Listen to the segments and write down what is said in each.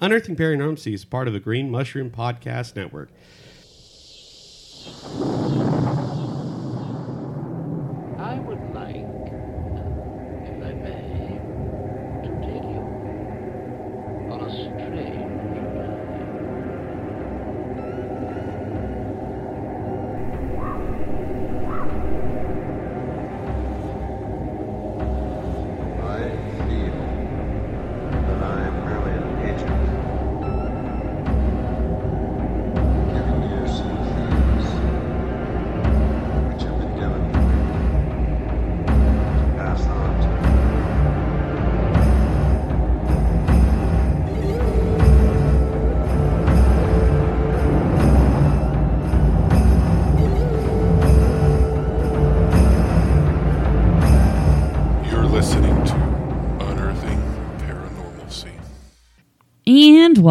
Unearthing Paranormalcy is part of the Green Mushroom Podcast Network.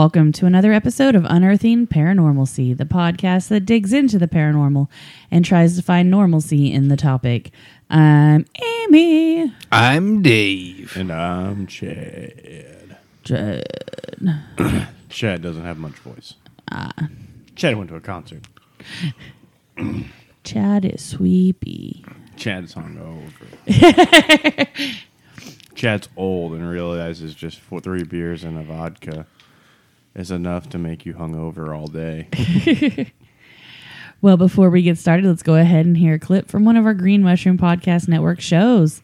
Welcome to another episode of Unearthing Paranormalcy, the podcast that digs into the paranormal and tries to find normalcy in the topic. I'm Amy. I'm Dave. And I'm Chad. J- Chad doesn't have much voice. Ah. Chad went to a concert. Chad is sweepy. Chad's hungover. Chad's old and realizes just four, three beers and a vodka is enough to make you hungover all day. Well, before we get started, let's go ahead and hear a clip from one of our Green Mushroom Podcast Network shows.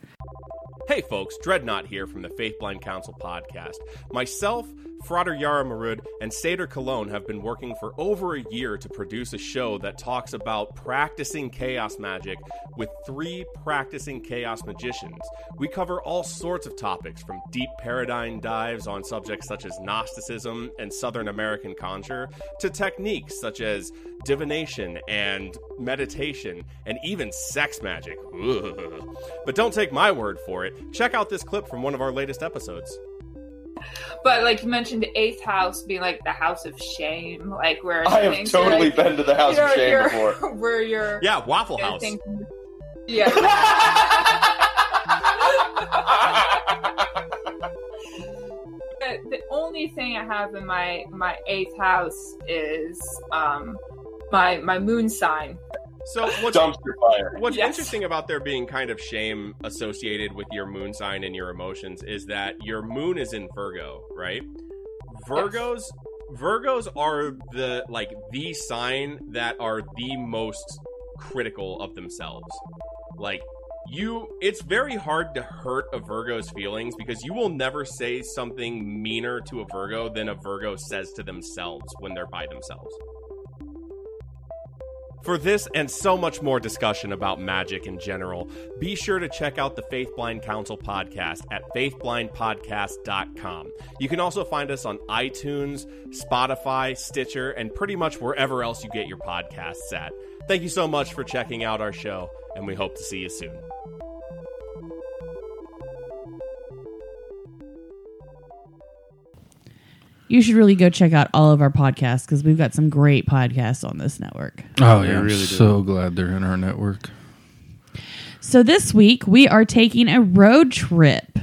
Hey folks, Dreadnought here from the Faith Blind Council podcast. Myself, Frater Yara Marud, and Seder Cologne have been working for over a year to produce a show that talks about practicing chaos magic with three practicing chaos magicians. We cover all sorts of topics from deep paradigm dives on subjects such as Gnosticism and Southern American conjure to techniques such as divination and meditation and even sex magic. Ugh. But don't take my word for it. Check out this clip from one of our latest episodes. But like you mentioned, the eighth house being like the house of shame, like where I have totally like, been to the House of you're- Shame you're- before. Where you're Yeah, Waffle yeah, House. things- yeah. the, the only thing I have in my my eighth house is um my my moon sign. So what's Dumpster fire. What's Yes. interesting about there being kind of shame associated with your moon sign and your emotions is that your moon is in Virgo, right? Virgos Virgos are the like the sign that are the most critical of themselves. Like you it's very hard to hurt a Virgo's feelings because you will never say something meaner to a Virgo than a Virgo says to themselves when they're by themselves. For this and so much more discussion about magic in general, be sure to check out the Faith Blind Council podcast at faithblindpodcast.com. You can also find us on iTunes, Spotify, Stitcher, and pretty much wherever else you get your podcasts at. Thank you so much for checking out our show, and we hope to see you soon. You should really go check out all of our podcasts because we've got some great podcasts on this network. Oh, oh They yeah. I'm really do. so glad they're in our network. So this week we are taking a road trip.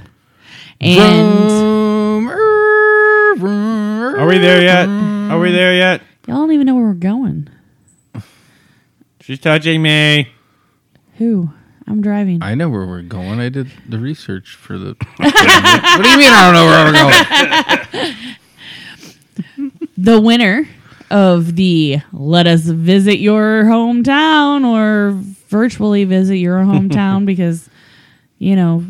And Are we there yet? Are we there yet? y'all don't even know where we're going. She's touching me. Who? I'm driving. I know where we're going. I did the research for the. what do you mean I don't know where we're going? the winner of the let us visit your hometown or virtually visit your hometown because you know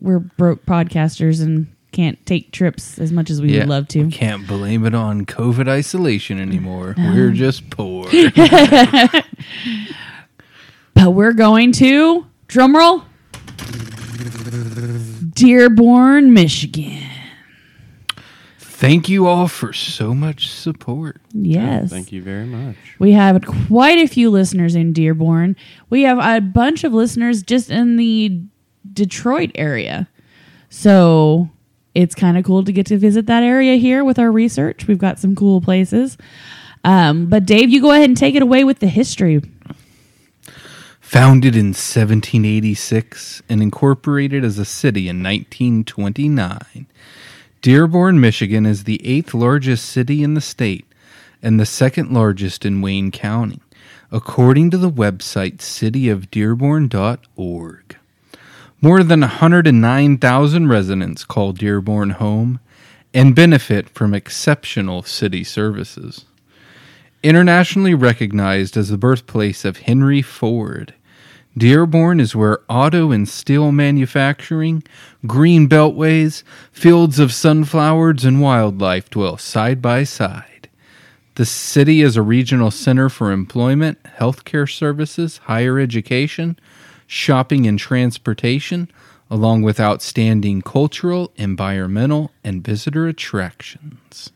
we're broke podcasters and can't take trips as much as we would love to can't blame it on COVID isolation anymore. We're um. just poor. but we're going to drumroll dearborn michigan Thank you all for so much support. yes Thank you very much. We have quite a few listeners in Dearborn. We have a bunch of listeners just in the Detroit area. So it's kind of cool to get to visit that area here with our research. We've got some cool places. Um, but Dave, you go ahead and take it away with the history. Founded in 1786 and incorporated as a city in 1929, Dearborn, Michigan is the eighth largest city in the state and the second largest in Wayne County, according to the website cityofdearborn.org. More than 109,000 residents call Dearborn home and benefit from exceptional city services. Internationally recognized as the birthplace of Henry Ford, Dearborn is where auto and steel manufacturing, green beltways, fields of sunflowers, and wildlife dwell side by side. The city is a regional center for employment, healthcare services, higher education, shopping, and transportation, along with outstanding cultural, environmental, and visitor attractions.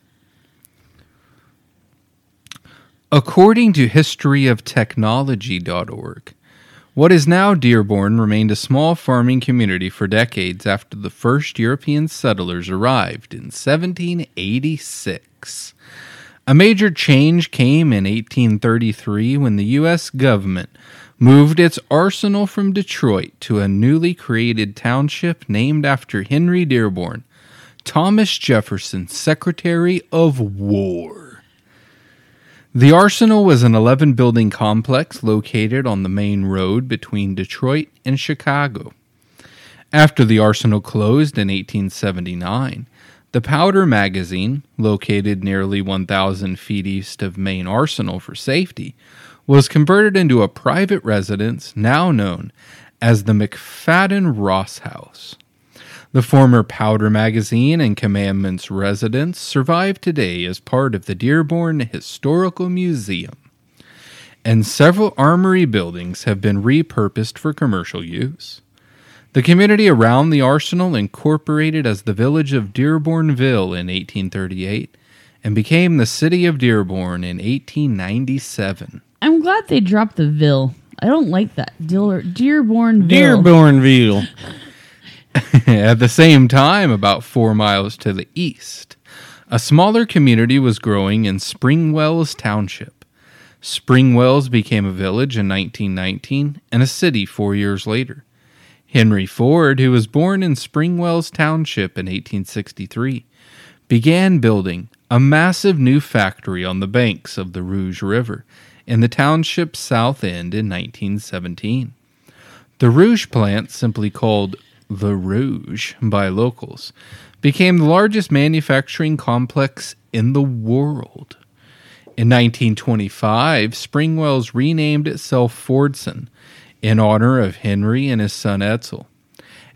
According to historyoftechnology.org, what is now Dearborn remained a small farming community for decades after the first European settlers arrived in 1786. A major change came in 1833 when the U.S. government moved its arsenal from Detroit to a newly created township named after Henry Dearborn, Thomas Jefferson's Secretary of War. The arsenal was an 11 building complex located on the main road between Detroit and Chicago. After the arsenal closed in 1879, the Powder Magazine, located nearly 1,000 feet east of Main Arsenal for safety, was converted into a private residence now known as the McFadden Ross House. The former Powder Magazine and Commandant's residence survive today as part of the Dearborn Historical Museum, and several armory buildings have been repurposed for commercial use. The community around the arsenal incorporated as the village of Dearbornville in 1838 and became the city of Dearborn in 1897. I'm glad they dropped the Ville. I don't like that. Dear, Dearborn Dearbornville. At the same time, about four miles to the east, a smaller community was growing in Springwells Township. Springwells became a village in 1919 and a city four years later. Henry Ford, who was born in Springwells Township in 1863, began building a massive new factory on the banks of the Rouge River in the township's south end in 1917. The Rouge plant, simply called the Rouge by locals, became the largest manufacturing complex in the world. In 1925, Springwells renamed itself Fordson in honor of Henry and his son Edsel.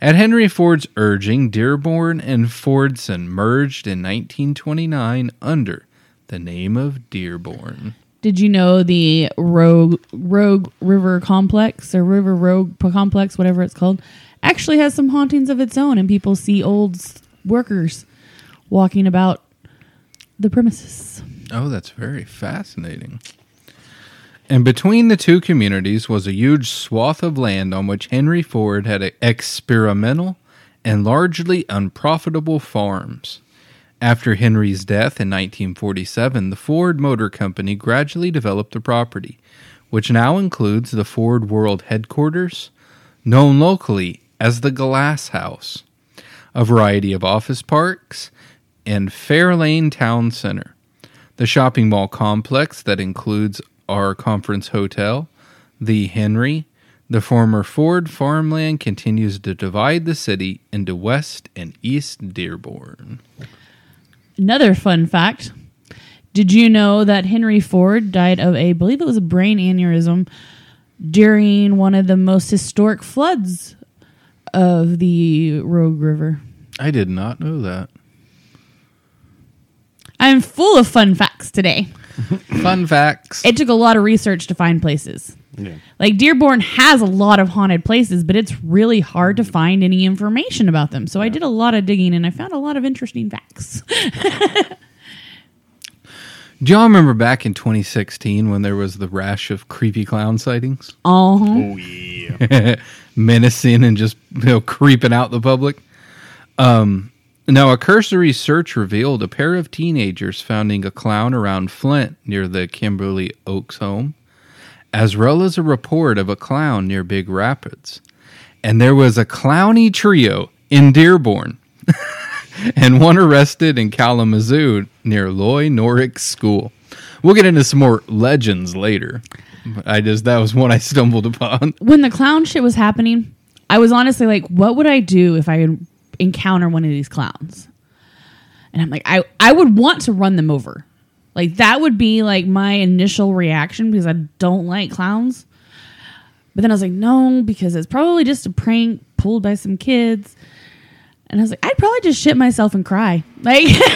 At Henry Ford's urging, Dearborn and Fordson merged in 1929 under the name of Dearborn. Did you know the Rogue Rogue River Complex or River Rogue Complex, whatever it's called, actually has some hauntings of its own, and people see old workers walking about the premises. Oh, that's very fascinating. And between the two communities was a huge swath of land on which Henry Ford had experimental and largely unprofitable farms. After Henry's death in 1947, the Ford Motor Company gradually developed the property, which now includes the Ford World headquarters, known locally as the Glass House, a variety of office parks, and Fairlane Town Center. The shopping mall complex that includes our conference hotel, the Henry, the former Ford farmland continues to divide the city into West and East Dearborn. Another fun fact. Did you know that Henry Ford died of a, I believe it was a brain aneurysm during one of the most historic floods of the Rogue River? I did not know that. I'm full of fun facts today. Fun facts. It took a lot of research to find places. Yeah. Like Dearborn has a lot of haunted places, but it's really hard to find any information about them. So I did a lot of digging and I found a lot of interesting facts. Do y'all remember back in 2016 when there was the rash of creepy clown sightings? Uh-huh. Oh yeah. menacing and just you know creeping out the public. Um, now a cursory search revealed a pair of teenagers finding a clown around Flint near the Kimberly Oaks home, as well as a report of a clown near Big Rapids. And there was a clowny trio in Dearborn. and one arrested in Kalamazoo near Loy Norrix School. We'll get into some more legends later. I just that was one I stumbled upon. when the clown shit was happening, I was honestly like, what would I do if I encounter one of these clowns? And I'm like, I, I would want to run them over. Like that would be like my initial reaction because I don't like clowns. But then I was like, no, because it's probably just a prank pulled by some kids. And I was like, I'd probably just shit myself and cry. Like, like yeah,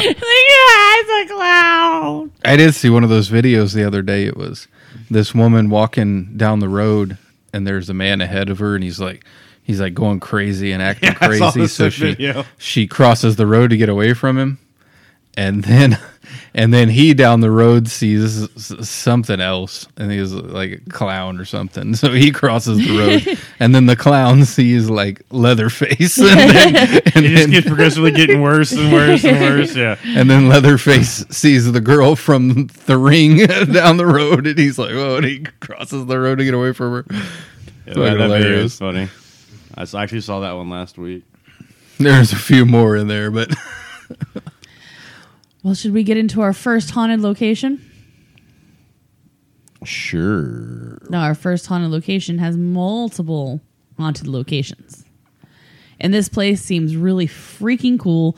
it's a clown. I did see one of those videos the other day. It was this woman walking down the road, and there's a man ahead of her, and he's like, he's like going crazy and acting Yeah, crazy. So she video. she crosses the road to get away from him, and then and then he down the road sees something else, and he's like a clown or something. So he crosses the road, and then the clown sees like Leatherface, and then, and It just then- gets progressively getting worse and worse and worse. Yeah. and then Leatherface sees the girl from the ring down the road, and he's like, "Oh!" And he crosses the road to get away from her. Yeah, Fucking that, that video hilarious. is funny. i actually saw that one last week. There's a few more in there, but Well, should we get into our first haunted location? Sure. No, our first haunted location has multiple haunted locations. And this place seems really freaking cool.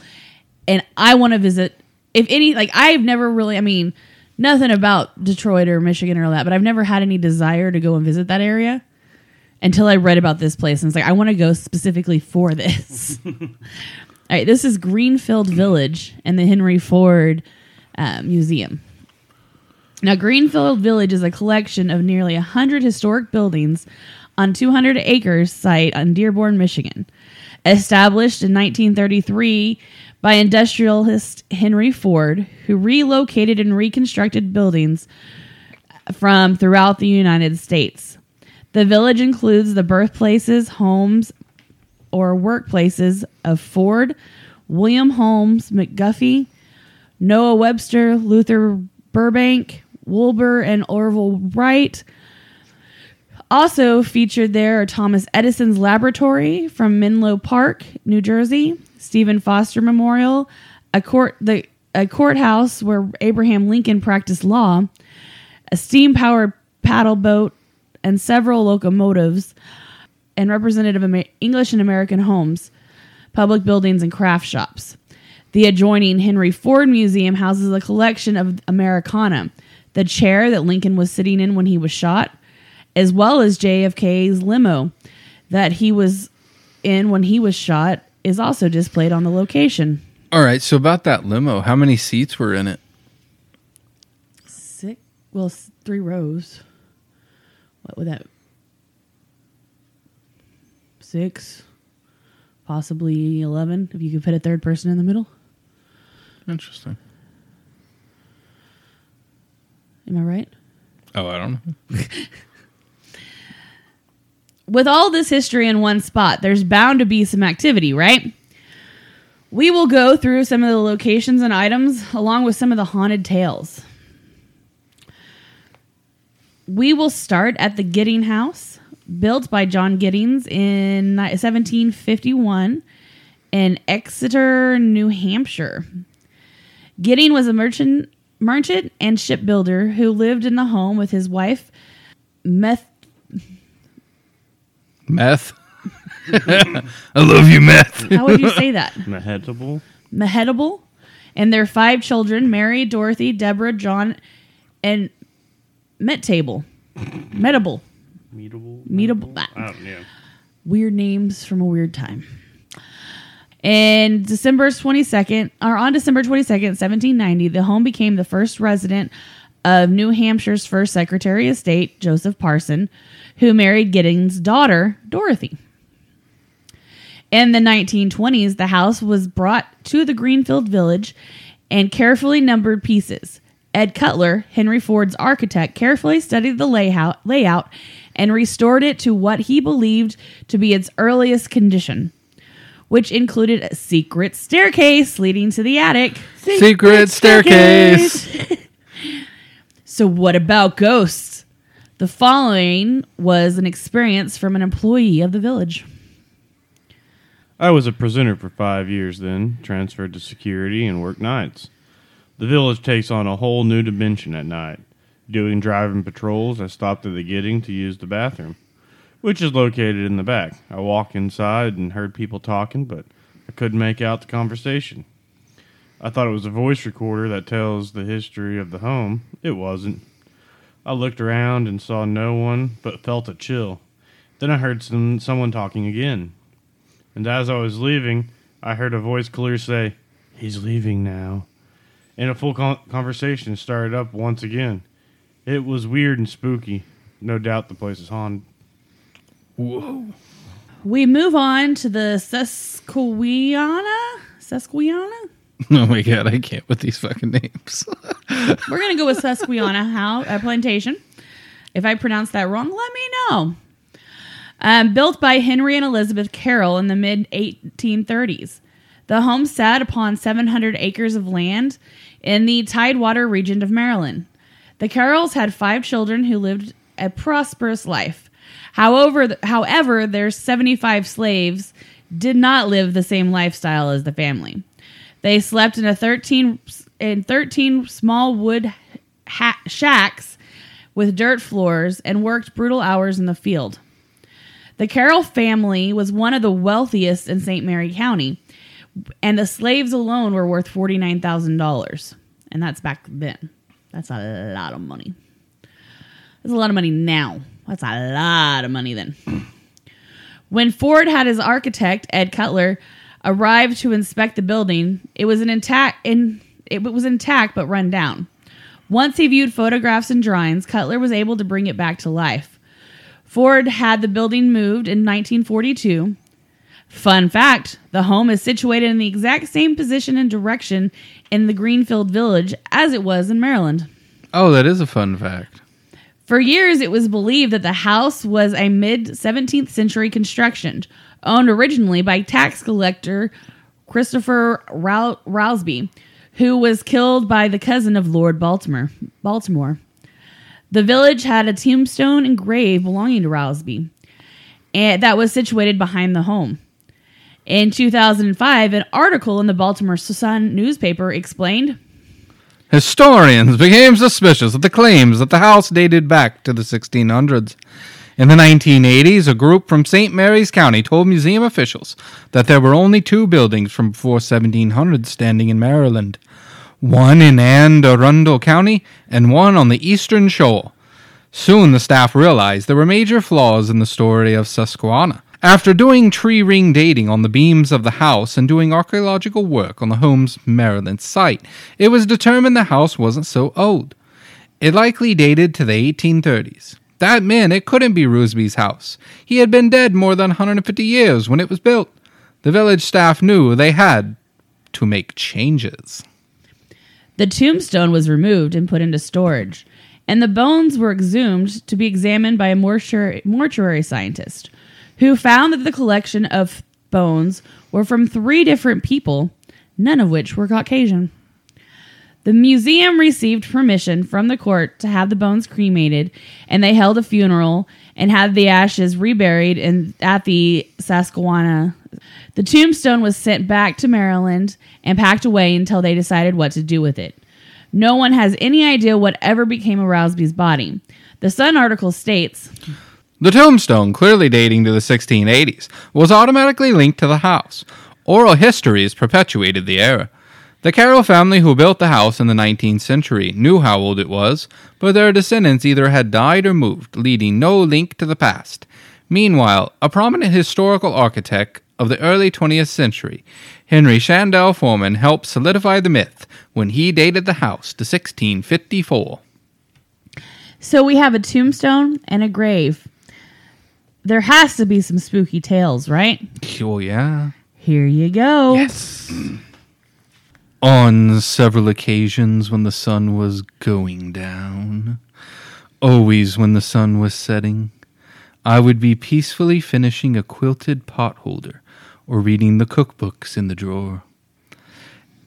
And I want to visit. If any, like, I've never really, I mean, nothing about Detroit or Michigan or all that, but I've never had any desire to go and visit that area until I read about this place. And it's like, I want to go specifically for this. all right, this is Greenfield Village and the Henry Ford uh, Museum. Now, Greenfield Village is a collection of nearly 100 historic buildings on 200 acres site on Dearborn, Michigan. Established in 1933 by industrialist Henry Ford, who relocated and reconstructed buildings from throughout the United States. The village includes the birthplaces, homes, or workplaces of Ford, William Holmes McGuffey, Noah Webster, Luther Burbank, Wilbur and Orville Wright. Also featured there are Thomas Edison's laboratory from Menlo Park, New Jersey, Stephen Foster Memorial, a court the a courthouse where Abraham Lincoln practiced law, a steam powered paddle boat, and several locomotives, and representative Amer- English and American homes, public buildings, and craft shops. The adjoining Henry Ford Museum houses a collection of Americana, the chair that Lincoln was sitting in when he was shot, as well as JFK's limo that he was in when he was shot, is also displayed on the location. all right. So about that limo, how many seats were in it? Six, well, three rows. What would that? Six, possibly eleven, if you could fit a third person in the middle. Interesting. Am I right? Oh, I don't know. with all this history in one spot, there's bound to be some activity, right? We will go through some of the locations and items along with some of the haunted tales. We will start at the Gidding House, built by John Giddings in 1751 in Exeter, New Hampshire. Gidding was a merchant, merchant and shipbuilder who lived in the home with his wife, Meth Meth. I love you, meth. How would you say that? Mehetable. Mehedable, and their five children: Mary, Dorothy, Deborah, John, and Mettable. Mettable. Meetable. Meetable. Don't. Weird names from a weird time. And December 22nd, or on December 22nd, 1790, the home became the first resident of New Hampshire's first Secretary of State, Joseph Pearson, who married Giddings' daughter, Dorothy. In the 1920s, the house was brought to the Greenfield Village and carefully numbered pieces. Ed Cutler, Henry Ford's architect, carefully studied the layout, layout and restored it to what he believed to be its earliest condition, which included a secret staircase leading to the attic. Secret staircase. So, what about ghosts? The following was an experience from an employee of the village. I was a prisoner for five years then, transferred to security and worked nights. The village takes on a whole new dimension at night. Doing driving patrols, I stopped at the Gidding to use the bathroom, which is located in the back. I walked inside and heard people talking, but I couldn't make out the conversation. I thought it was a voice recorder that tells the history of the home. It wasn't. I looked around and saw no one, but felt a chill. Then I heard some someone talking again. And as I was leaving, I heard a voice clear say, He's leaving now. And a full con- conversation started up once again. It was weird and spooky. No doubt the place is haunted. Whoa. We move on to the Susquehanna. Susquehanna? Oh my god, I can't with these fucking names. We're gonna go with Susquehanna how, uh, Plantation. If I pronounce that wrong, let me know. Um, built by Henry and Elizabeth Carroll in the mid 1830s, the home sat upon 700 acres of land in the Tidewater region of Maryland. The Carrolls had five children who lived a prosperous life. However, however, their 75 slaves did not live the same lifestyle as the family. They slept in a 13 in 13 small wood ha- shacks with dirt floors and worked brutal hours in the field. The Carroll family was one of the wealthiest in St. Mary County, and the slaves alone were worth $49,000. And that's back then. That's a lot of money. That's a lot of money now. That's a lot of money then. When Ford had his architect, Ed Cutler, arrive to inspect the building, it was an intact in it was intact but run down. Once he viewed photographs and drawings, Cutler was able to bring it back to life. Ford had the building moved in 1942. Fun fact the home is situated in the exact same position and direction in the Greenfield Village as it was in Maryland. oh, that is a fun fact. For years, it was believed that the house was a mid 17th century construction, owned originally by tax collector Christopher Rou- Rousby, who was killed by the cousin of Lord Baltimore. Baltimore. The village had a tombstone and grave belonging to Rousby, and that was situated behind the home. In 2005, an article in the Baltimore Sun newspaper explained Historians became suspicious of the claims that the house dated back to the 1600s. In the 1980s, a group from St. Mary's County told museum officials that there were only two buildings from before 1700 standing in Maryland one in Anne Arundel County and one on the eastern shore. Soon the staff realized there were major flaws in the story of Susquehanna. After doing tree ring dating on the beams of the house and doing archaeological work on the home's Maryland site, it was determined the house wasn't so old. It likely dated to the 1830s. That meant it couldn't be Rousby's house. He had been dead more than 150 years when it was built. The village staff knew they had to make changes. The tombstone was removed and put into storage, and the bones were exhumed to be examined by a mortuary, mortuary scientist who found that the collection of bones were from three different people, none of which were Caucasian. The museum received permission from the court to have the bones cremated, and they held a funeral and had the ashes reburied in, at the Susquehanna. The tombstone was sent back to Maryland and packed away until they decided what to do with it. No one has any idea whatever became of Rousby's body. The Sun article states The tombstone, clearly dating to the 1680s, was automatically linked to the house. Oral histories perpetuated the error. The Carroll family who built the house in the 19th century knew how old it was, but their descendants either had died or moved, leading no link to the past. Meanwhile, a prominent historical architect of the early 20th century, Henry Chandlee Forman, helped solidify the myth when he dated the house to 1654. So we have a tombstone and a grave. There has to be some spooky tales, right? Oh, yeah. Here you go. Yes. On several occasions when the sun was going down, always when the sun was setting, I would be peacefully finishing a quilted potholder or reading the cookbooks in the drawer.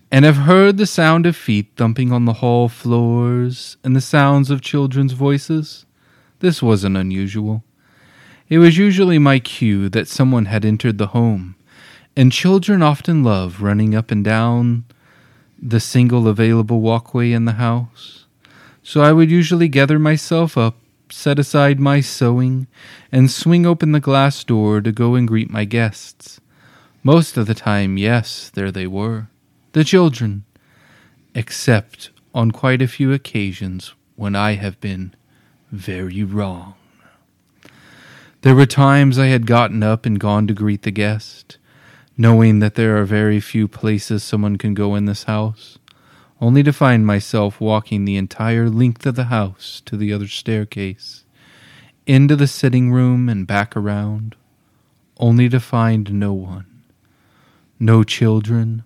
And have heard the sound of feet thumping on the hall floors and the sounds of children's voices. This wasn't unusual. It was usually my cue that someone had entered the home, And children often love running up and down the single available walkway in the house. So I would usually gather myself up, set aside my sewing, and swing open the glass door to go and greet my guests. Most of the time, yes, there they were, the children, except on quite a few occasions when I have been very wrong. There were times I had gotten up and gone to greet the guest, knowing that there are very few places someone can go in this house, only to find myself walking the entire length of the house to the other staircase, into the sitting room and back around, only to find no one. No children,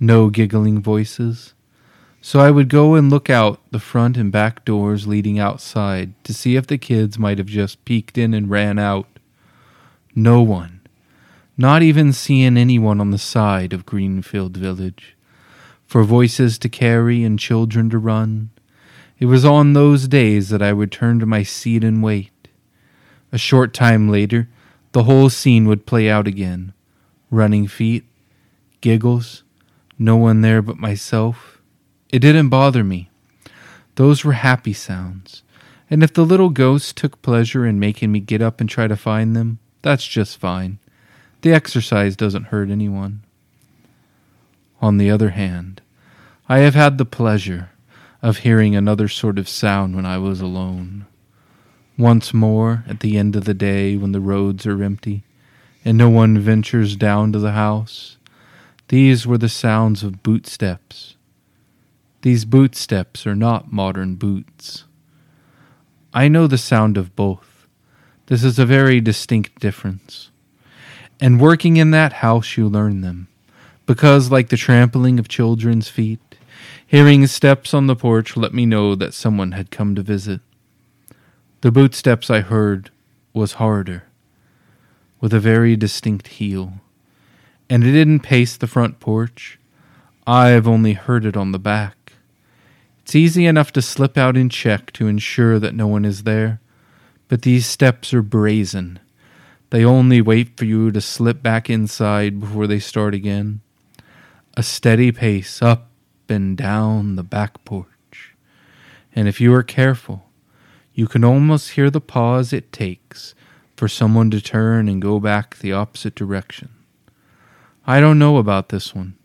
no giggling voices. So I would go and look out the front and back doors leading outside to see if the kids might have just peeked in and ran out. No one. Not even seeing anyone on the side of Greenfield Village. For voices to carry and children to run. It was on those days that I would turn to my seat and wait. A short time later, the whole scene would play out again. Running feet, giggles, no one there but myself. It didn't bother me. Those were happy sounds. And if the little ghosts took pleasure in making me get up and try to find them, that's just fine. The exercise doesn't hurt anyone. On the other hand, I have had the pleasure of hearing another sort of sound when I was alone. Once more, at the end of the day, when the roads are empty and no one ventures down to the house, these were the sounds of bootsteps. These bootsteps are not modern boots. I know the sound of both. This is a very distinct difference. And working in that house, you learn them. Because, like the trampling of children's feet, hearing steps on the porch let me know that someone had come to visit. The bootsteps I heard was harder, with a very distinct heel and it didn't pace the front porch. I've only heard it on the back. It's easy enough to slip out and check to ensure that no one is there, but these steps are brazen. They only wait for you to slip back inside before they start again. A steady pace up and down the back porch. And if you are careful, you can almost hear the pause it takes for someone to turn and go back the opposite direction. I don't know about this one.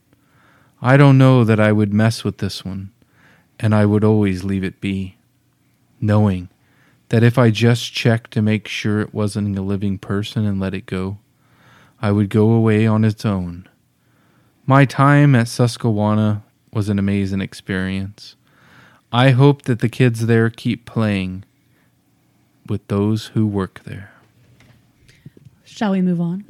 I don't know that I would mess with this one, and I would always leave it be, knowing that if I just checked to make sure it wasn't a living person and let it go, I would go away on its own. My time at Susquehanna was an amazing experience. I hope that the kids there keep playing with those who work there. Shall we move on?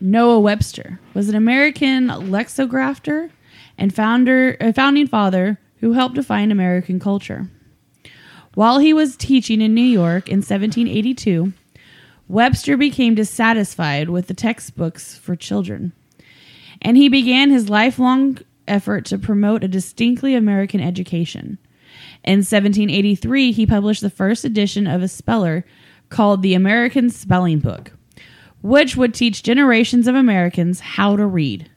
Noah Webster was an American lexicographer and founder, a founding father who helped define American culture. While he was teaching in New York in 1782, Webster became dissatisfied with the textbooks for children, and he began his lifelong effort to promote a distinctly American education. In 1783, he published the first edition of a speller called the American Spelling Book which would teach generations of Americans how to read.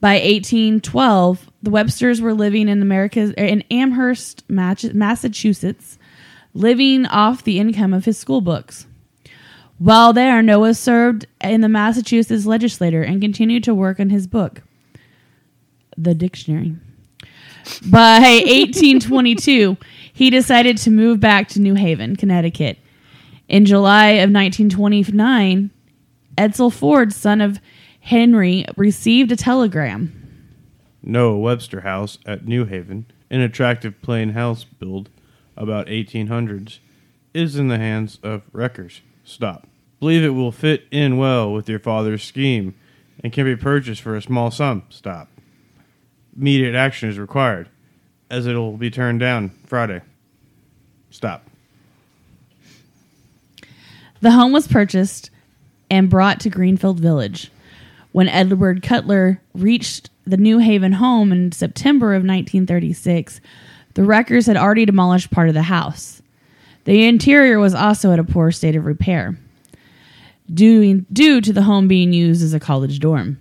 By 1812, the Websters were living in America's in Amherst, Massachusetts, living off the income of his school books. While there, Noah served in the Massachusetts legislature and continued to work on his book, The Dictionary. By 1822, he decided to move back to New Haven, Connecticut, in July of 1929, Edsel Ford, son of Henry, received a telegram. Noah Webster House at New Haven, an attractive plain house build about 1800s, is in the hands of wreckers. Stop. Believe it will fit in well with your father's scheme and can be purchased for a small sum. Stop. Immediate action is required, as it will be turned down Friday. Stop. The home was purchased and brought to Greenfield Village. When Edward Cutler reached the New Haven home in September of 1936, the wreckers had already demolished part of the house. The interior was also at a poor state of repair. due, due to the home being used as a college dorm.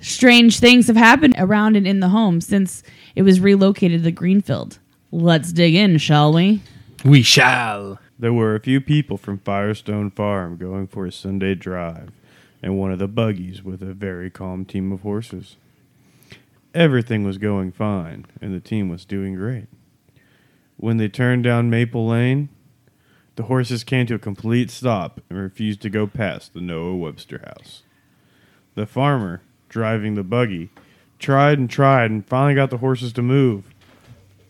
Strange things have happened around and in the home since it was relocated to Greenfield. Let's dig in, shall we? We shall. There were a few people from Firestone Farm going for a Sunday drive, and one of the buggies with a very calm team of horses. Everything was going fine, and the team was doing great. When they turned down Maple Lane, the horses came to a complete stop and refused to go past the Noah Webster house. The farmer, driving the buggy, tried and tried and finally got the horses to move,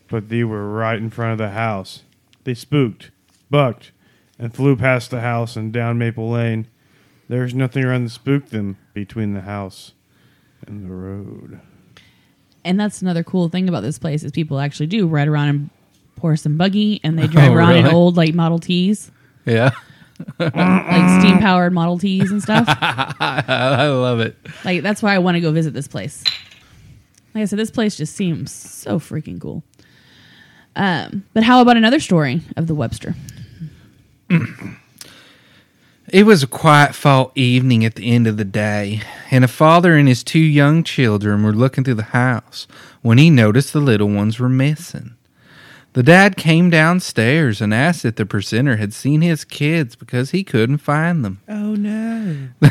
but they were right in front of the house. They spooked, bucked, and flew past the house and down Maple Lane. There was nothing around to spook them between the house and the road. And that's another cool thing about this place is people actually do ride around in horse and buggy, and they drive Oh, around in old like Model Ts, Yeah. like steam powered Model Ts and stuff. I love it. like that's why I want to go visit this place. Like I said, this place just seems so freaking cool. Um, but how about another story of the Webster? It was a quiet fall evening at the end of the day, and a father and his two young children were looking through the house when he noticed the little ones were missing. The dad came downstairs and asked if the presenter had seen his kids because he couldn't find them. Oh no.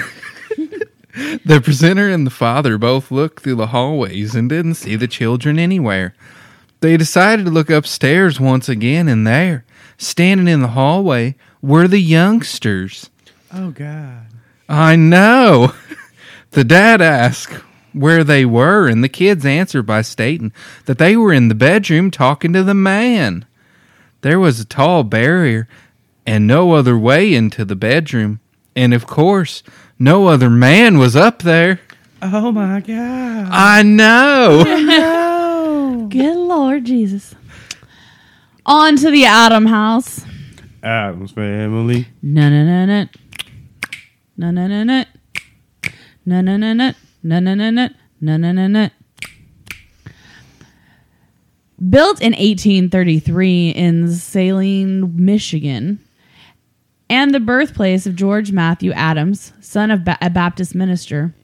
The presenter and the father both looked through the hallways and didn't see the children anywhere. They decided to look upstairs once again, and there, standing in the hallway, were the youngsters. Oh god. I know. The dad asked where they were, and the kids answered by stating that they were in the bedroom talking to the man. There was a tall barrier and no other way into the bedroom, and of course, no other man was up there. Oh my god. I know. Good Lord Jesus. On to the Adam house. Adam's family. No no no no. No no no no. No no no no. No no no no. No no no no. Built in 1833 in Saline, Michigan, and the birthplace of George Matthew Adams, son of ba- a Baptist minister,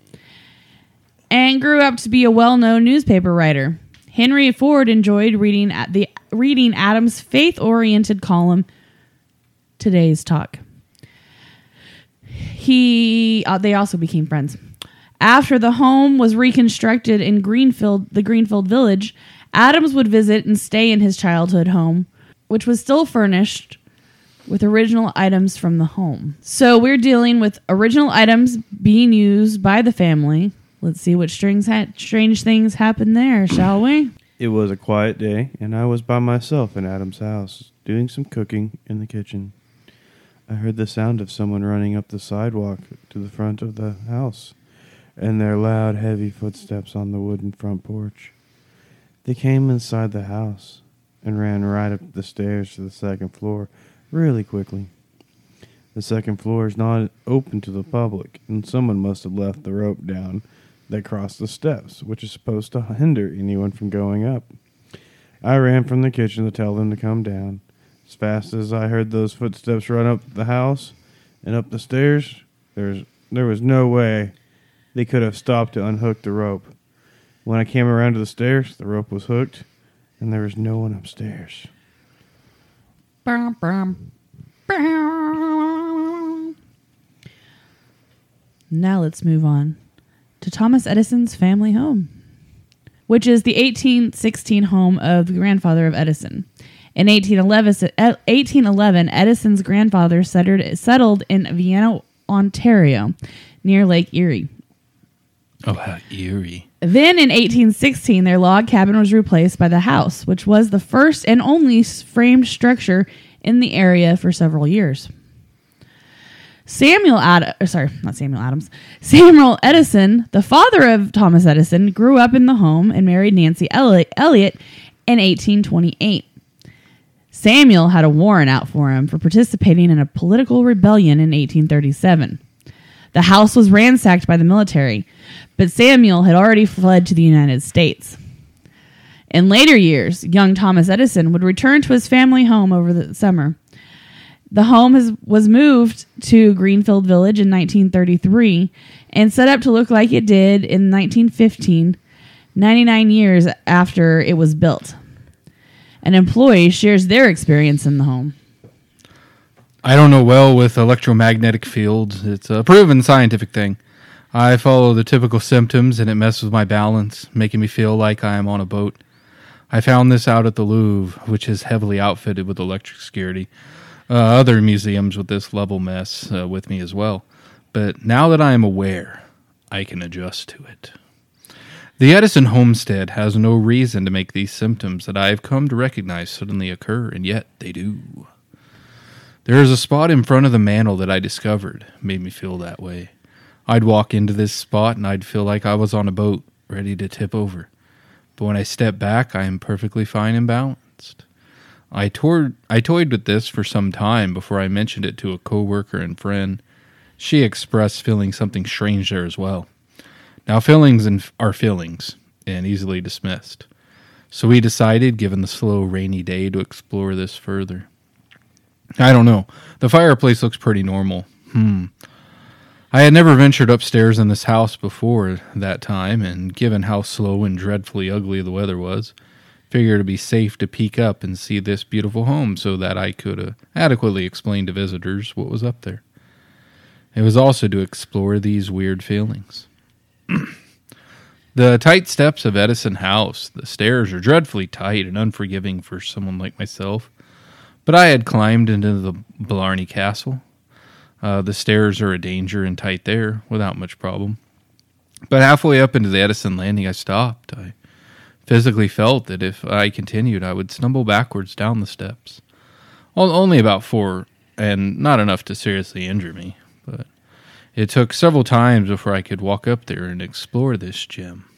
and grew up to be a well-known newspaper writer. Henry Ford enjoyed reading at the reading Adams' faith-oriented column Today's Talk. He uh, they also became friends. After the home was reconstructed in Greenfield, the Greenfield Village, Adams would visit and stay in his childhood home, which was still furnished with original items from the home. So we're dealing with original items being used by the family. Let's see what strings ha- strange things happen there, shall we? It was a quiet day, and I was by myself in Adam's house, doing some cooking in the kitchen. I heard the sound of someone running up the sidewalk to the front of the house, and their loud, heavy footsteps on the wooden front porch. They came inside the house and ran right up the stairs to the second floor really quickly. The second floor is not open to the public, and someone must have left the rope down that crossed the steps, which is supposed to hinder anyone from going up. I ran from the kitchen to tell them to come down. As fast as I heard those footsteps run up the house and up the stairs, there's there was no way they could have stopped to unhook the rope. When I came around to the stairs, the rope was hooked, and there was no one upstairs. Brum, brum. Now let's move on to Thomas Edison's family home, which is the 1816 home of the grandfather of Edison. In 1811, eh, 1811 Edison's grandfather settled, settled in Vienna, Ontario, near Lake Erie. Oh, how eerie. Then in 1816, their log cabin was replaced by the house, which was the first and only framed structure in the area for several years. Samuel Ad- sorry, not Samuel Adams. Samuel Edison, the father of Thomas Edison, grew up in the home and married Nancy Elliot in 1828. Samuel had a warrant out for him for participating in a political rebellion in 1837. The house was ransacked by the military, but Samuel had already fled to the United States. In later years, young Thomas Edison would return to his family home over the summer. The home has, was moved to Greenfield Village in 1933 and set up to look like it did in 1915, 99 years after it was built. An employee shares their experience in the home. I don't know well with electromagnetic fields. It's a proven scientific thing. I follow the typical symptoms and it messes with my balance, making me feel like I am on a boat. I found this out at the Louvre, which is heavily outfitted with electric security. Uh, other museums with this level mess uh, with me as well. But now that I am aware, I can adjust to it. The Edison homestead has no reason to make these symptoms that I have come to recognize suddenly occur, and yet they do. There is a spot in front of the mantel that I discovered made me feel that way. I'd walk into this spot and I'd feel like I was on a boat ready to tip over. But when I step back, I am perfectly fine and balanced. I I toyed with this for some time before I mentioned it to a coworker and friend. She expressed feeling something strange there as well. Now, feelings and are feelings and easily dismissed. So we decided, given the slow, rainy day, to explore this further. I don't know. The fireplace looks pretty normal. Hmm. I had never ventured upstairs in this house before that time, and given how slow and dreadfully ugly the weather was, figured it'd be safe to peek up and see this beautiful home so that I could uh, adequately explain to visitors what was up there. It was also to explore these weird feelings. the tight steps of Edison House, the stairs are dreadfully tight and unforgiving for someone like myself. But I had climbed into the Blarney Castle. Uh, the stairs are a danger and tight there without much problem. But halfway up into the Edison landing, I stopped. I physically felt that if I continued, I would stumble backwards down the steps. Only about four, and not enough to seriously injure me. It took several times before I could walk up there and explore this gem.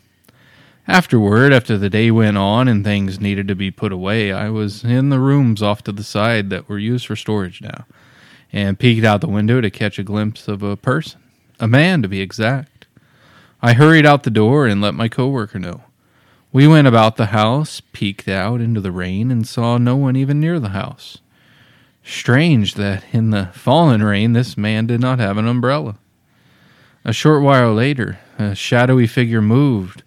Afterward, after the day went on and things needed to be put away, I was in the rooms off to the side that were used for storage now, and peeked out the window to catch a glimpse of a person, a man to be exact. I hurried out the door and let my coworker know. We went about the house, peeked out into the rain, and saw no one even near the house. Strange that in the fallen rain this man did not have an umbrella. A short while later, a shadowy figure moved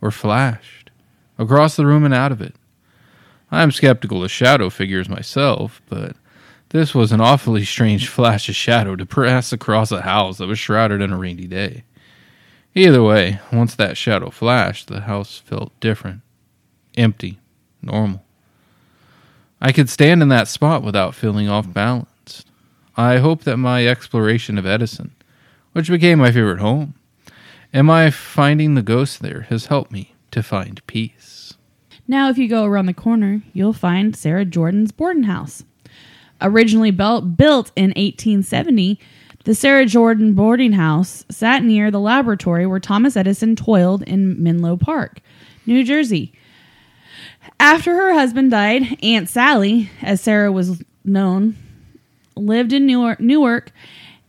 or flashed across the room and out of it. I am skeptical of shadow figures myself, but this was an awfully strange flash of shadow to pass across a house that was shrouded in a rainy day. Either way, once that shadow flashed, the house felt different, empty, normal. I could stand in that spot without feeling off balance. I hope that my exploration of Edison, which became my favorite home, and my finding the ghost there has helped me to find peace. Now, if you go around the corner, you'll find Sarah Jordan's boarding house. Originally built, built in 1870, the Sarah Jordan boarding house sat near the laboratory where Thomas Edison toiled in Menlo Park, New Jersey. After her husband died, Aunt Sally, as Sarah was known, lived in Newark, Newark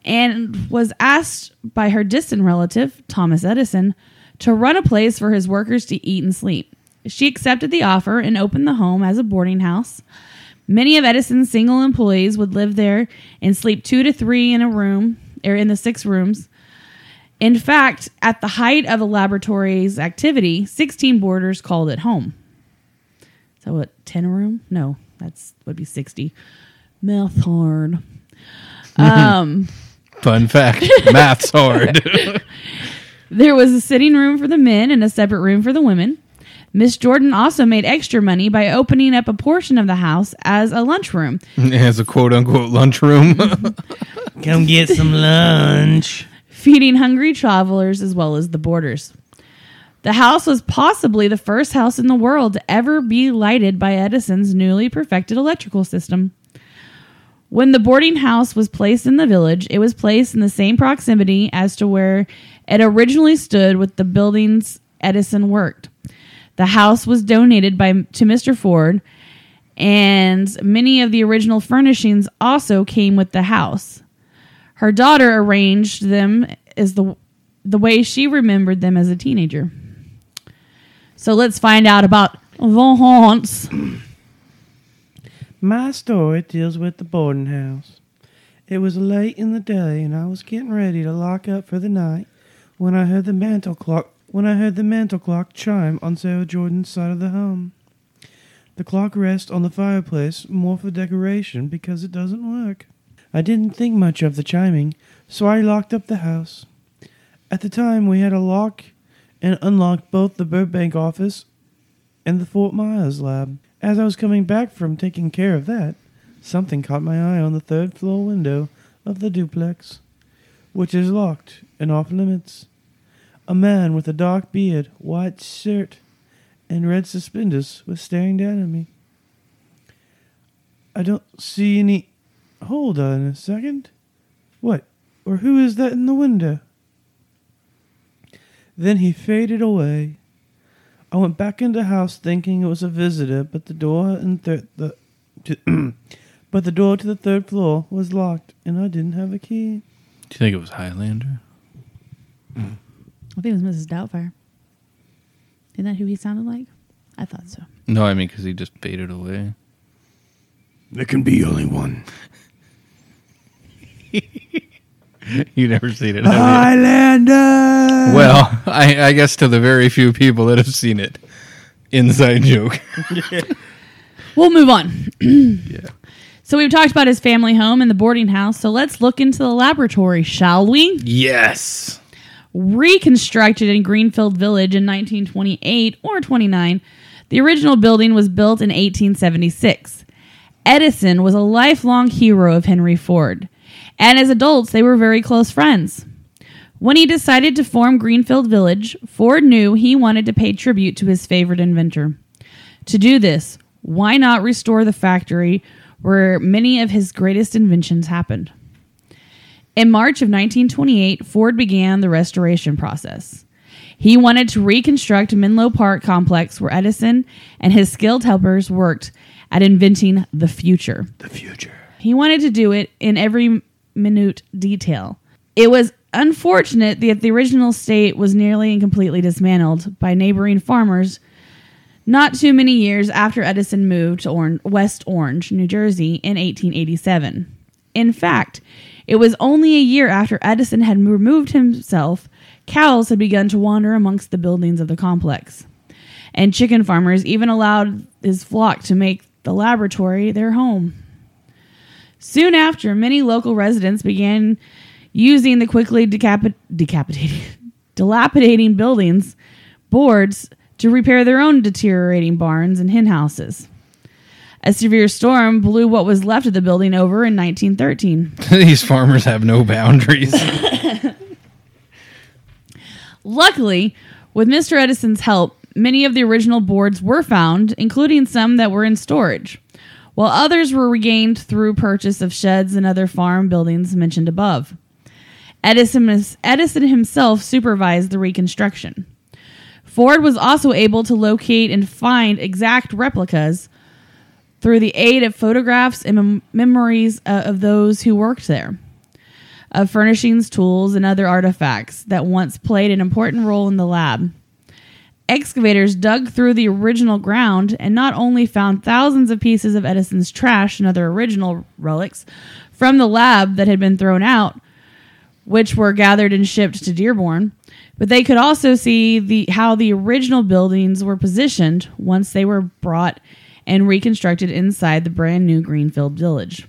and was asked by her distant relative, Thomas Edison, to run a place for his workers to eat and sleep. She accepted the offer and opened the home as a boarding house. Many of Edison's single employees would live there and sleep two to three in a room or in the six rooms. In fact, at the height of the laboratory's activity, 16 boarders called it home. So what, 10 a room? No, that's would be 60. Math hard. Um Fun fact math's hard. There was a sitting room for the men and a separate room for the women. Miss Jordan also made extra money by opening up a portion of the house as a lunchroom. As a quote unquote lunchroom. Come get some lunch. feeding hungry travelers as well as the boarders. The house was possibly the first house in the world to ever be lighted by Edison's newly perfected electrical system. When the boarding house was placed in the village, it was placed in the same proximity as to where it originally stood with the buildings Edison worked. The house was donated by to Mr. Ford, and many of the original furnishings also came with the house. Her daughter arranged them as the the way she remembered them as a teenager. So let's find out about the haunts. My story deals with the boarding house. It was late in the day, and I was getting ready to lock up for the night when I heard the mantel clock when I heard the mantel clock chime on Sarah Jordan's side of the home. The clock rests on the fireplace more for decoration because it doesn't work. I didn't think much of the chiming, so I locked up the house. At the time, we had a lock and unlocked both the Burbank office and the Fort Myers lab. As I was coming back from taking care of that, something caught my eye on the third floor window of the duplex, which is locked and off limits. A man with a dark beard, white shirt, and red suspenders was staring down at me. I don't see any. Hold on a second. What? Or who is that in the window? Then he faded away. I went back into the house thinking it was a visitor, but the door and thir- the to but the door to the third floor was locked, and I didn't have a key. Do you think it was Highlander? I think it was Mrs. Doubtfire. Isn't that who he sounded like? I thought so. No, I mean because he just faded away. There can be only one. you never seen it. have? Highlander. Well, I, I guess to the very few people that have seen it, inside joke. We'll move on. yeah. So we've talked about his family home and the boarding house. So let's look into the laboratory, shall we? yes. Reconstructed in Greenfield Village in 1928 or 29, the original building was built in 1876. Edison was a lifelong hero of Henry Ford, and as adults, they were very close friends. When he decided to form Greenfield Village, Ford knew he wanted to pay tribute to his favorite inventor. To do this, why not restore the factory where many of his greatest inventions happened? In March of 1928, Ford began the restoration process. He wanted to reconstruct Menlo Park complex where Edison and his skilled helpers worked at inventing the future. The future. He wanted to do it in every minute detail. It was unfortunate that the original state was nearly and completely dismantled by neighboring farmers not too many years after Edison moved to Orange, West Orange, New Jersey in 1887. In fact, it was only a year after Edison had removed himself, cows had begun to wander amongst the buildings of the complex. And chicken farmers even allowed his flock to make the laboratory their home. Soon after, many local residents began using the quickly decapit- decapitating, dilapidating buildings boards to repair their own deteriorating barns and hen houses. A severe storm blew what was left of the building over in 1913. These farmers have no boundaries. Luckily, with Mr. Edison's help, many of the original boards were found, including some that were in storage, while others were regained through purchase of sheds and other farm buildings mentioned above. Edison, Edison himself supervised the reconstruction. Ford was also able to locate and find exact replicas through the aid of photographs and mem- memories uh, of those who worked there, of furnishings, tools, and other artifacts that once played an important role in the lab. Excavators dug through the original ground and not only found thousands of pieces of Edison's trash and other original relics from the lab that had been thrown out, which were gathered and shipped to Dearborn, but they could also see the how the original buildings were positioned once they were brought and reconstructed inside the brand new Greenfield Village.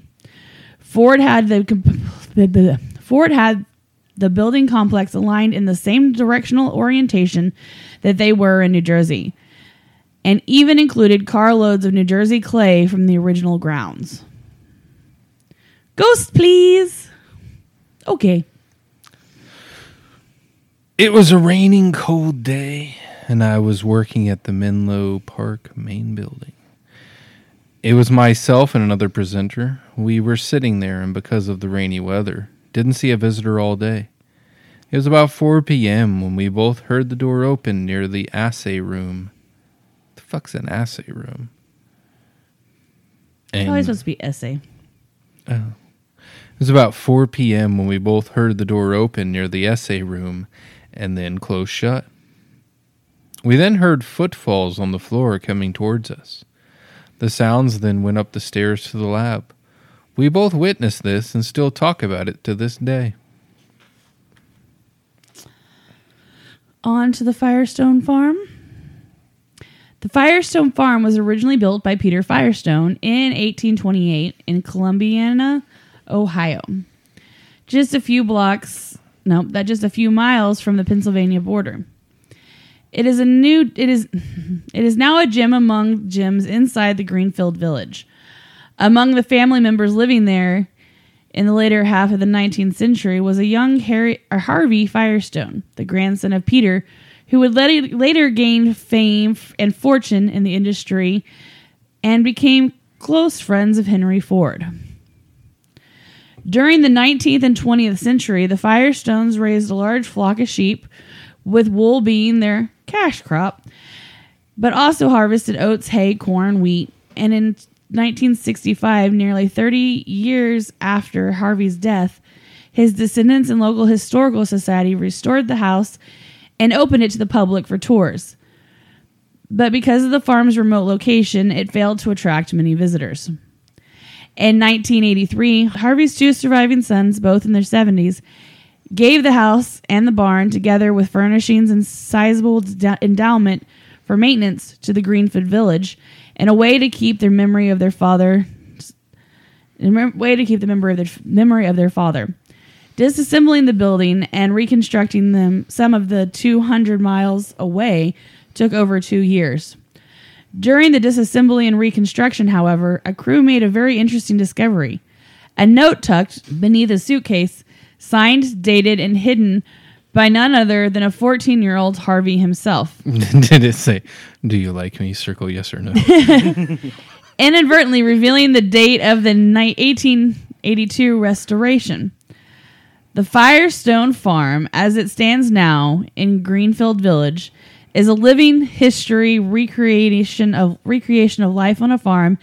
Ford had the, Ford had the building complex aligned in the same directional orientation that they were in New Jersey, and even included carloads of New Jersey clay from the original grounds. Ghost, please. Okay. It was a raining cold day, and I was working at the Menlo Park main building. It was myself and another presenter. We were sitting there, and because of the rainy weather, didn't see a visitor all day. It was about 4 p.m. when we both heard the door open near the assay room. The fuck's an assay room? It's always supposed to be essay. Oh. It was about 4 p.m. when we both heard the door open near the essay room and then close shut. We then heard footfalls on the floor coming towards us. The sounds then went up the stairs to the lab. We both witnessed this and still talk about it to this day. On to the Firestone Farm. The Firestone Farm was originally built by Peter Firestone in 1828 in Columbiana, Ohio. Just a few blocks, no, that just a few miles from the Pennsylvania border. It is a new it is it is now a gym among gyms inside the Greenfield Village. Among the family members living there in the later half of the 19th century was a young Harry, or Harvey Firestone, the grandson of Peter, who would later gain fame and fortune in the industry and became close friends of Henry Ford. During the 19th and 20th century, the Firestones raised a large flock of sheep, with wool being their cash crop, but also harvested oats, hay, corn, wheat, and in 1965, nearly 30 years after Harvey's death, his descendants and local historical society restored the house and opened it to the public for tours. But because of the farm's remote location, it failed to attract many visitors. In 1983, Harvey's two surviving sons, both in their 70s, gave the house and the barn, together with furnishings and sizable endowment for maintenance, to the Greenfield Village, in a way to keep their memory of their father, a way to keep the memory of their memory of their father. Disassembling the building and reconstructing them, some of the 200 miles away, took over two years. During the disassembly and reconstruction, however, a crew made a very interesting discovery. A note tucked beneath a suitcase, signed, dated, and hidden by none other than a 14 year old Harvey himself. Did it say, Do you like me? Circle yes or no. inadvertently revealing the date of the ni- 1882 restoration. The Firestone Farm, as it stands now in Greenfield Village, is a living history recreation of recreation of life on a farm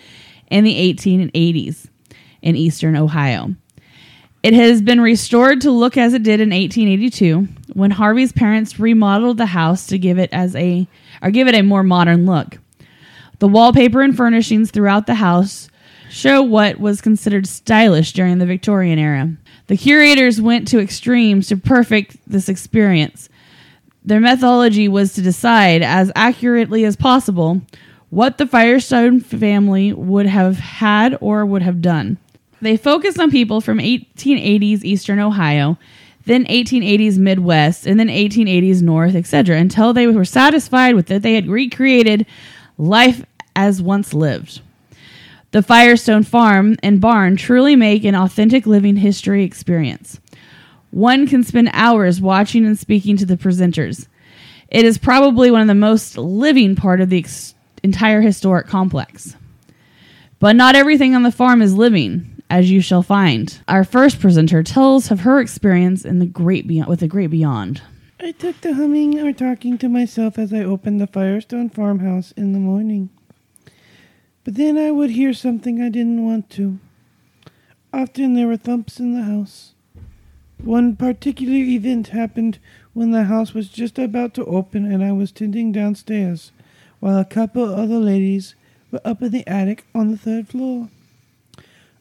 in the 1880s in eastern Ohio. It has been restored to look as it did in 1882 when Harvey's parents remodeled the house to give it as a or give it a more modern look. The wallpaper and furnishings throughout the house show what was considered stylish during the Victorian era. The curators went to extremes to perfect this experience. Their methodology was to decide as accurately as possible what the Firestone family would have had or would have done. They focused on people from 1880s Eastern Ohio, then 1880s Midwest, and then 1880s North, etc., until they were satisfied with that they had recreated life as once lived. The Firestone Farm and Barn truly make an authentic living history experience. One can spend hours watching and speaking to the presenters. It is probably one of the most living part of the ex- entire historic complex. But not everything on the farm is living, as you shall find. Our first presenter tells of her experience in the great beyond, with the great beyond. I took to humming or talking to myself as I opened the Firestone farmhouse in the morning. But then I would hear something I didn't want to. Often there were thumps in the house. One particular event happened when the house was just about to open and I was tending downstairs, while a couple of other ladies were up in the attic on the third floor.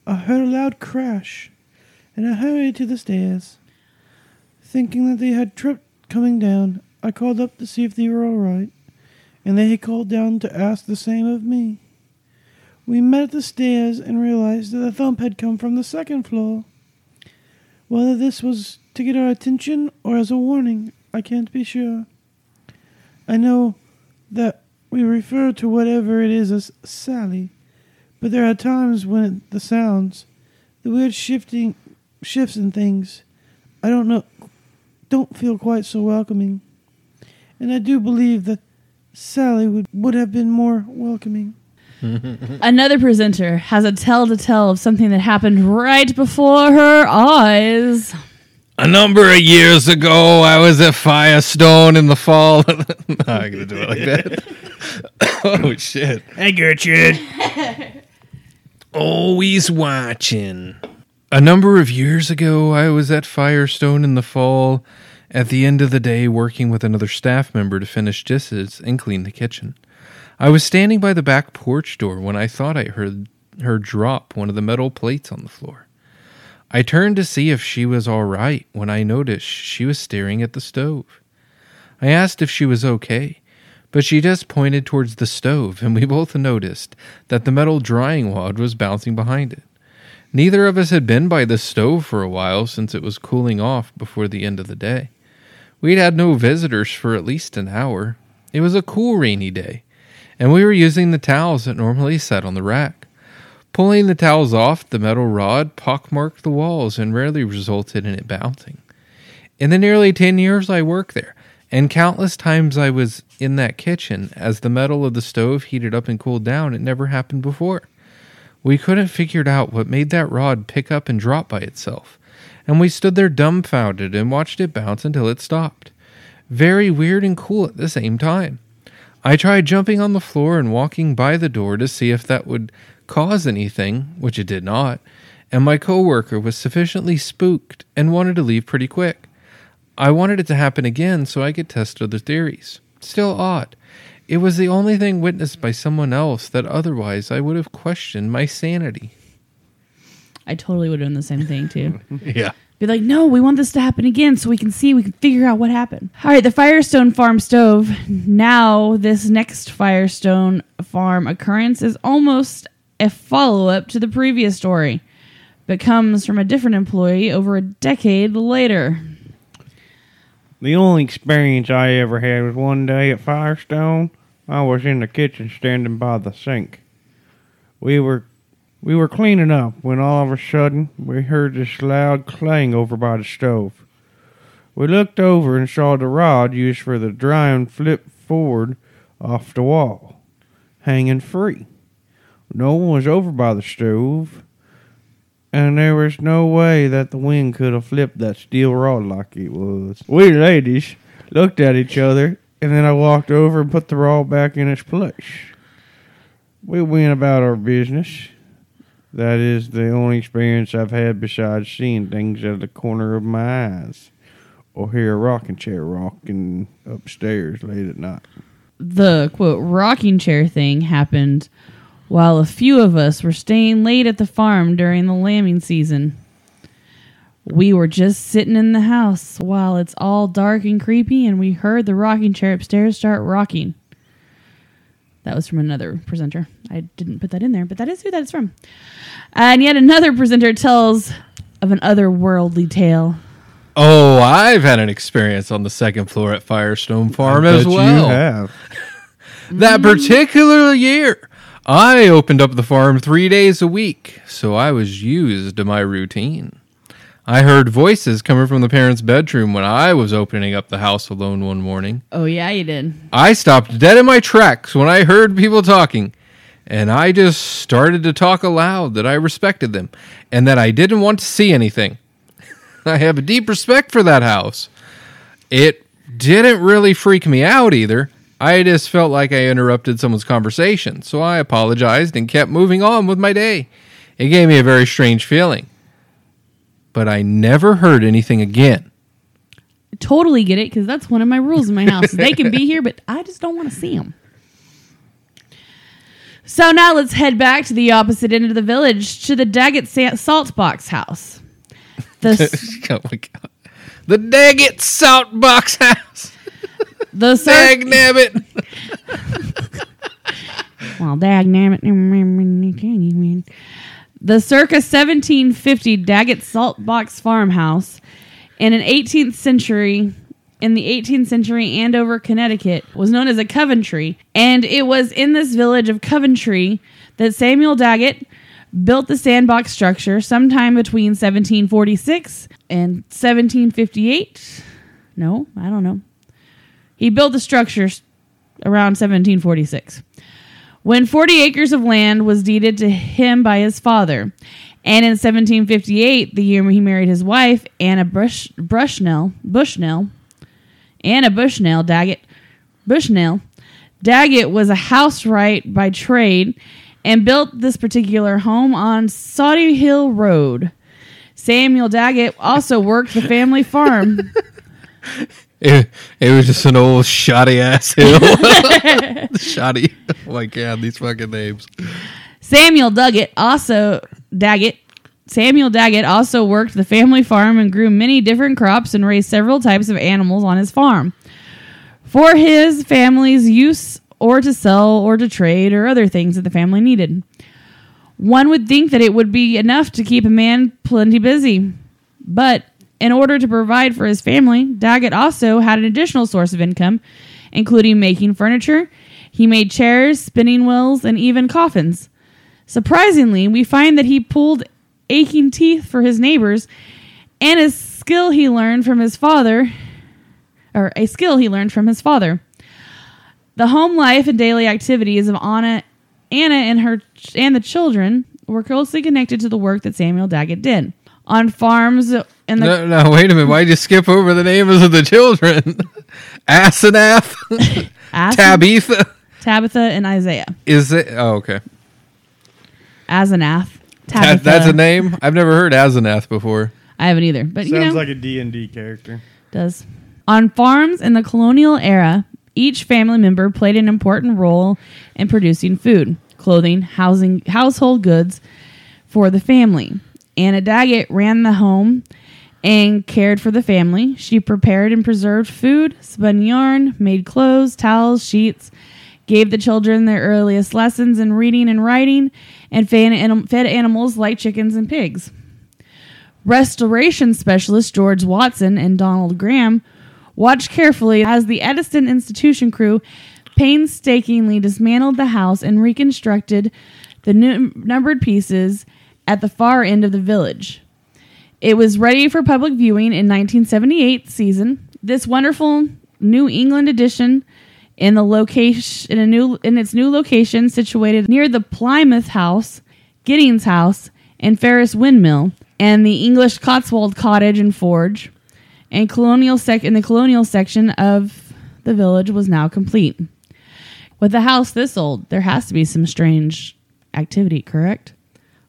I heard a loud crash, and I hurried to the stairs. Thinking that they had tripped coming down, I called up to see if they were all right, and they had called down to ask the same of me. We met at the stairs and realized that the thump had come from the second floor. Whether this was to get our attention or as a warning, I can't be sure. I know that we refer to whatever it is as Sally, but there are times when it, the sounds, the weird shifting shifts and things, I don't know, don't feel quite so welcoming. And I do believe that Sally would, would have been more welcoming. Another presenter has a tell to tell of something that happened right before her eyes. A number of years ago, I was at Firestone in the fall. I'm gonna do it like that. oh shit! Hey, Gertrude. Always watching. A number of years ago, I was at Firestone in the fall. At the end of the day, working with another staff member to finish dishes and clean the kitchen. I was standing by the back porch door when I thought I heard her drop one of the metal plates on the floor. I turned to see if she was all right when I noticed she was staring at the stove. I asked if she was okay, but she just pointed towards the stove, and we both noticed that the metal drying wad was bouncing behind it. Neither of us had been by the stove for a while since it was cooling off before the end of the day. We'd had no visitors for at least an hour. It was a cool, rainy day, and we were using the towels that normally sat on the rack. Pulling the towels off, the metal rod pockmarked the walls and rarely resulted in it bouncing. In the nearly 10 years I worked there, and countless times I was in that kitchen as the metal of the stove heated up and cooled down, it never happened before. We couldn't figure out what made that rod pick up and drop by itself, and we stood there dumbfounded and watched it bounce until it stopped. Very weird and cool at the same time. I tried jumping on the floor and walking by the door to see if that would cause anything, which it did not, and my coworker was sufficiently spooked and wanted to leave pretty quick. I wanted it to happen again so I could test other theories. Still odd. It was the only thing witnessed by someone else that otherwise I would have questioned my sanity. I totally would have done the same thing too. Yeah. Be like, no, we want this to happen again so we can see, we can figure out what happened. All right, the Firestone Farm stove. Now, this next Firestone Farm occurrence is almost a follow up to the previous story, but comes from a different employee over a decade later. The only experience I ever had was one day at Firestone. I was in the kitchen standing by the sink. We were we were cleaning up when all of a sudden we heard this loud clang over by the stove. We looked over and saw the rod used for the drying flip forward off the wall, hanging free. No one was over by the stove, and there was no way that the wind could have flipped that steel rod like it was. We ladies looked at each other, and then I walked over and put the rod back in its place. We went about our business. That is the only experience I've had besides seeing things out of the corner of my eyes or hear a rocking chair rocking upstairs late at night. The quote rocking chair thing happened while a few of us were staying late at the farm during the lambing season. We were just sitting in the house while it's all dark and creepy, and we heard the rocking chair upstairs start rocking. That was from another presenter. I didn't put that in there, but that is who that is from. And yet another presenter tells of an otherworldly tale. Oh, I've had an experience on the second floor at Firestone Farm I as bet you well. have. That particular year, I opened up the farm three days a week, so I was used to my routine. I heard voices coming from the parents' bedroom when I was opening up the house alone one morning. Oh, yeah, you did. I stopped dead in my tracks when I heard people talking, and I just started to talk aloud that I respected them and that I didn't want to see anything. I have a deep respect for that house. It didn't really freak me out either. I just felt like I interrupted someone's conversation, so I apologized and kept moving on with my day. It gave me a very strange feeling. But I never heard anything again. Totally get it because that's one of my rules in my house. they can be here, but I just don't want to see them. So now let's head back to the opposite end of the village to the Daggett Sa- Salt Box house. The, s- oh my god. The Daggett Salt Box House. The cir- Dag nabbit. well, dag nabbit. The circa 1750 Daggett Salt Box farmhouse in an 18th century in the 18th century Andover, Connecticut was known as a Coventry, and it was in this village of Coventry that Samuel Daggett built the sandbox structure sometime between 1746 and 1758. No, I don't know. He built the structure s- around 1746 when 40 acres of land was deeded to him by his father. And in 1758, the year he married his wife, Anna Brush, Brushnell, Bushnell, Anna Bushnell Daggett, Bushnell, Daggett was a housewright by trade and built this particular home on Shoddy Hill Road. Samuel Daggett also worked the family farm. It, it was just an old shoddy ass hill. shoddy. Oh my god, these fucking names. Samuel Duggett also Daggett. Samuel Daggett also worked the family farm and grew many different crops and raised several types of animals on his farm for his family's use or to sell or to trade or other things that the family needed. One would think that it would be enough to keep a man plenty busy. But in order to provide for his family, Daggett also had an additional source of income, including making furniture. He made chairs, spinning wheels, and even coffins. Surprisingly, we find that he pulled aching teeth for his neighbors and a skill he learned from his father, or a skill he learned from his father. The home life and daily activities of Anna, Anna and her and the children were closely connected to the work that Samuel Daggett did on farms in the No, no, wait a minute. Why did you skip over the names of the children? Asenath? Asen- Tabitha? Tabitha and Isaiah. Is it? Oh, okay. Asenath. That, Tabitha. that's a name? I've never heard Asenath before. I haven't either, but Sounds you know, like a D&D character. does. On farms in the colonial era, each family member played an important role in producing food, clothing, housing, household goods for the family. Anna Daggett ran the home and cared for the family. She prepared and preserved food, spun yarn, made clothes, towels, sheets, gave the children their earliest lessons in reading and writing, and fed anim- fed animals like chickens and pigs. Restoration specialist George Watson and Donald Graham watched carefully as the Edison Institution crew painstakingly dismantled the house and reconstructed the nu- numbered pieces at the far end of the village. It was ready for public viewing in 1978 season. This wonderful New England edition in the location in a new in its new location situated near the Plymouth House, Giddings House, and Farris Windmill, and the English Cotswold Cottage and Forge, and colonial sec in the colonial section of the village was now complete. With a house this old, there has to be some strange activity, correct?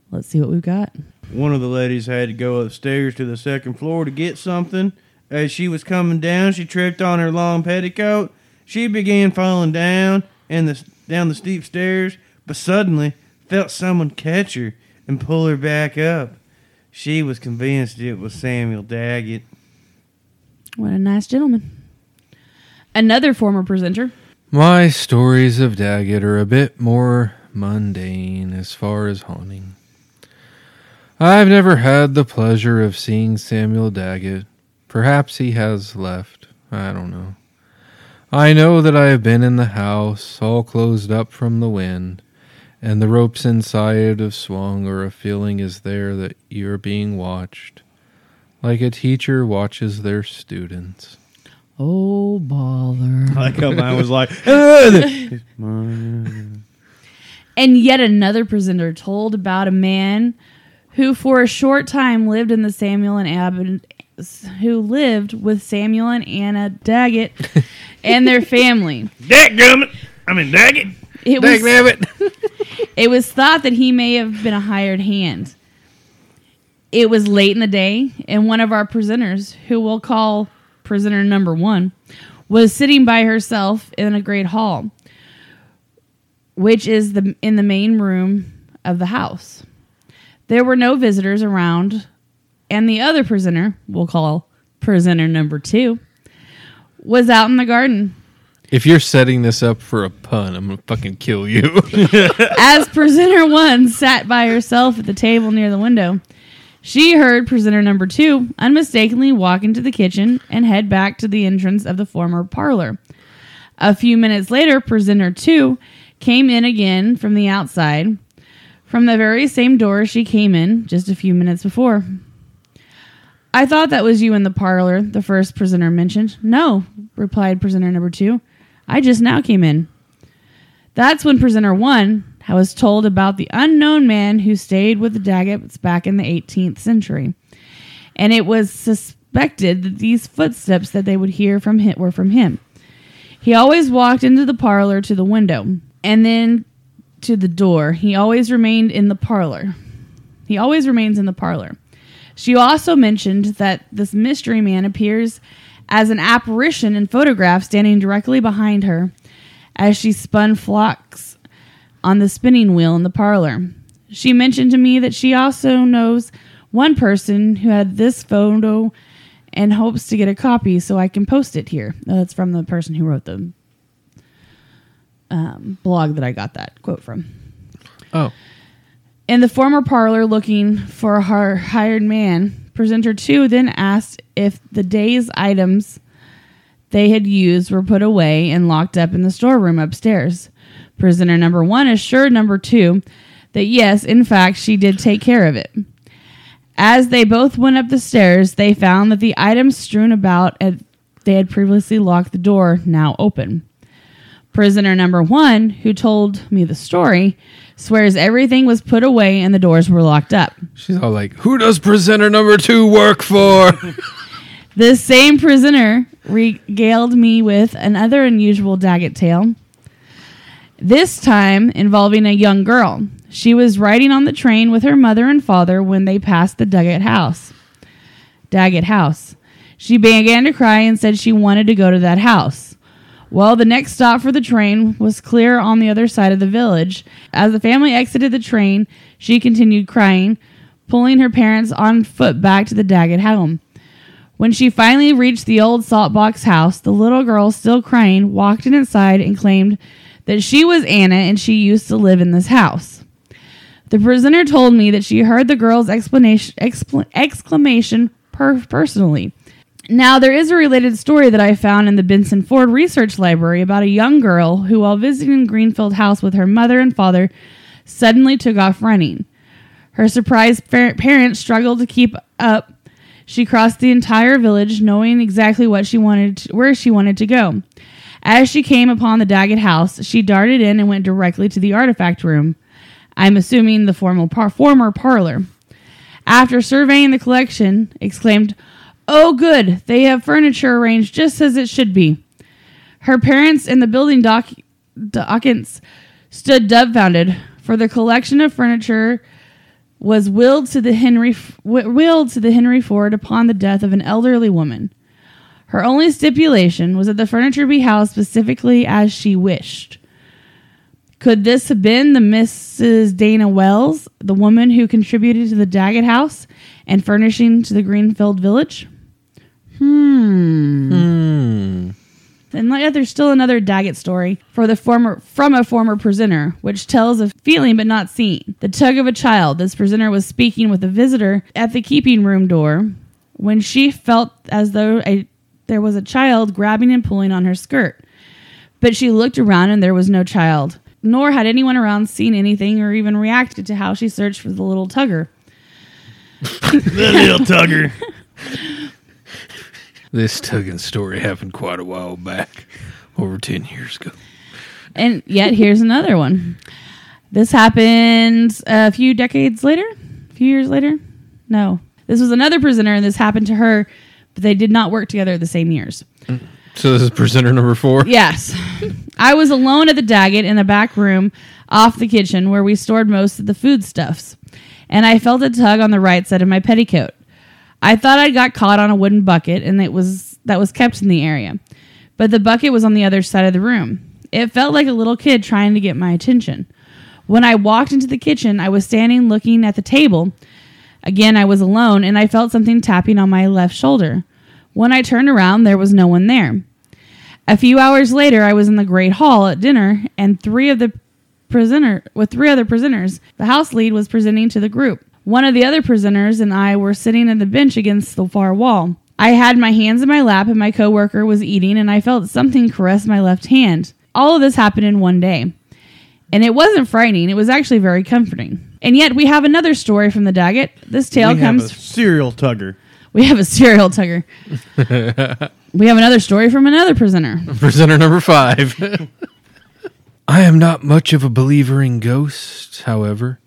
Let's see what we've got. One of the ladies had to go upstairs to the second floor to get something. As she was coming down, she tripped on her long petticoat. She began falling down and the down the steep stairs, but suddenly felt someone catch her and pull her back up. She was convinced it was Samuel Daggett. What a nice gentleman. Another former presenter. My stories of Daggett are a bit more mundane as far as haunting. I've never had the pleasure of seeing Samuel Daggett. Perhaps he has left. I don't know. I know that I have been in the house, all closed up from the wind, and the ropes inside have swung, or a feeling is there that you are being watched, like a teacher watches their students. Oh, bother. I like how mine was like, And yet another presenter told about a man who, for a short time, lived in the Samuel and Ab- who lived with Samuel and Anna Daggett and their family. Dadgummit. I mean, Daggett. It was, it was thought that he may have been a hired hand. It was late in the day, and one of our presenters, who we'll call presenter number one, was sitting by herself in a great hall, which is the in the main room of the house. There were no visitors around, and the other presenter, we'll call presenter number two, was out in the garden. If you're setting this up for a pun, I'm gonna fucking kill you. As presenter one sat by herself at the table near the window, she heard presenter number two unmistakably walk into the kitchen and head back to the entrance of the former parlor. A few minutes later, presenter two came in again from the outside, from the very same door she came in just a few minutes before. I thought that was you in the parlor, the first prisoner mentioned. No, replied prisoner number two. I just now came in. That's when prisoner one I was told about the unknown man who stayed with the Daggetts back in the 18th century. And it was suspected that these footsteps that they would hear from him were from him. He always walked into the parlor to the window and then to the door. He always remained in the parlor. He always remains in the parlor. She also mentioned that this mystery man appears as an apparition in photograph standing directly behind her as she spun flocks on the spinning wheel in the parlor. She mentioned to me that she also knows one person who had this photo and hopes to get a copy so I can post it here. That's from the person who wrote the um, blog that I got that quote from. Oh. In the former parlor looking for a hired man, presenter two then asked if the day's items they had used were put away and locked up in the storeroom upstairs. Prisoner number one assured number two that yes, in fact, she did take care of it. As they both went up the stairs, they found that the items strewn about and they had previously locked the door now open. Prisoner number one, who told me the story, swears everything was put away and the doors were locked up. She's all like, Who does presenter number two work for? This same prisoner regaled me with another unusual Daggett tale. This time involving a young girl. She was riding on the train with her mother and father when they passed the Daggett house. Daggett house. She began to cry and said she wanted to go to that house. Well, the next stop for the train was clear on the other side of the village. As the family exited the train, she continued crying, pulling her parents on foot back to the Daggett home. When she finally reached the old salt box house, the little girl, still crying, walked in inside and claimed that she was Anna and she used to live in this house. The prisoner told me that she heard the girl's explanation, expl- exclamation per- personally. Now, there is a related story that I found in the Benson Ford Research Library about a young girl who, while visiting Greenfield House with her mother and father, suddenly took off running. Her surprised par- parents struggled to keep up. She crossed the entire village, knowing exactly what she wanted, to, where she wanted to go. As she came upon the Daggett house, she darted in and went directly to the artifact room. I'm assuming the formal par- former parlor. After surveying the collection, exclaimed, "Oh, good! They have furniture arranged just as it should be." Her parents and the building doc- occupants stood dumbfounded, for the collection of furniture was willed to the Henry willed to the Henry Ford upon the death of an elderly woman. Her only stipulation was that the furniture be housed specifically as she wished. Could this have been the Mrs. Dana Wells, the woman who contributed to the Daggett house and furnishing to the Greenfield village? Hmm. Hmm. And like, there's still another Daggett story for the former from a former prisoner, which tells of feeling but not seen. The tug of a child. This prisoner was speaking with a visitor at the keeping room door when she felt as though a, there was a child grabbing and pulling on her skirt. But she looked around and there was no child, nor had anyone around seen anything or even reacted to how she searched for the little tugger. The little tugger. This tugging story happened quite a while back, over 10 years ago. And yet, here's another one. This happened a few decades later, a few years later. No, this was another prisoner, and this happened to her, but they did not work together the same years. So this is presenter number four? Yes. I was alone at the Daggett in a back room off the kitchen where we stored most of the foodstuffs, and I felt a tug on the right side of my petticoat. I thought I got caught on a wooden bucket and it was that was kept in the area. But the bucket was on the other side of the room. It felt like a little kid trying to get my attention. When I walked into the kitchen, I was standing looking at the table. Again, I was alone and I felt something tapping on my left shoulder. When I turned around, there was no one there. A few hours later, I was in the great hall at dinner and three of the prisoner with three other presenters. The house lead was presenting to the group. One of the other prisoners and I were sitting at the bench against the far wall. I had my hands in my lap and my coworker was eating and I felt something caress my left hand. All of this happened in one day. And it wasn't frightening, it was actually very comforting. And yet we have another story from the Daggett. This tale we have comes a serial tugger. we have a serial tugger. we have another story from another prisoner. Presenter number five. I am not much of a believer in ghosts, however.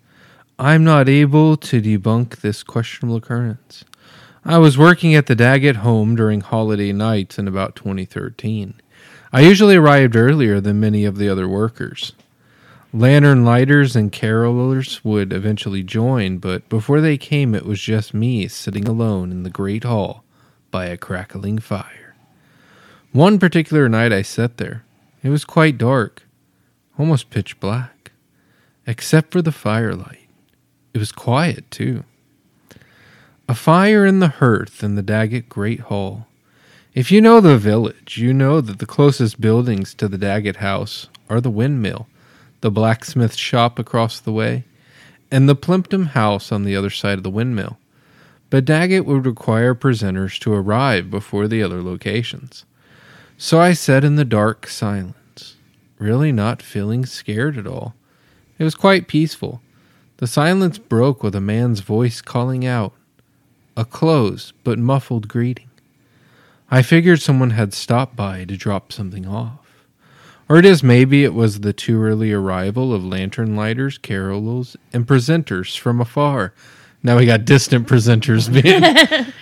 I'm not able to debunk this questionable occurrence. I was working at the Daggett home during holiday nights in about 2013. I usually arrived earlier than many of the other workers. Lantern lighters and carolers would eventually join, but before they came, it was just me sitting alone in the great hall by a crackling fire. One particular night I sat there. It was quite dark, almost pitch black, except for the firelight. It was quiet, too. A fire in the hearth in the Daggett Great Hall. If you know the village, you know that the closest buildings to the Daggett house are the windmill, the blacksmith shop across the way, and the Plympton house on the other side of the windmill. But Daggett would require presenters to arrive before the other locations. So I sat in the dark silence, really not feeling scared at all. It was quite peaceful. The silence broke with a man's voice calling out, a close but muffled greeting. I figured someone had stopped by to drop something off. Or it is maybe it was the too early arrival of lantern lighters, carolers, and presenters from afar. Now we got distant presenters being.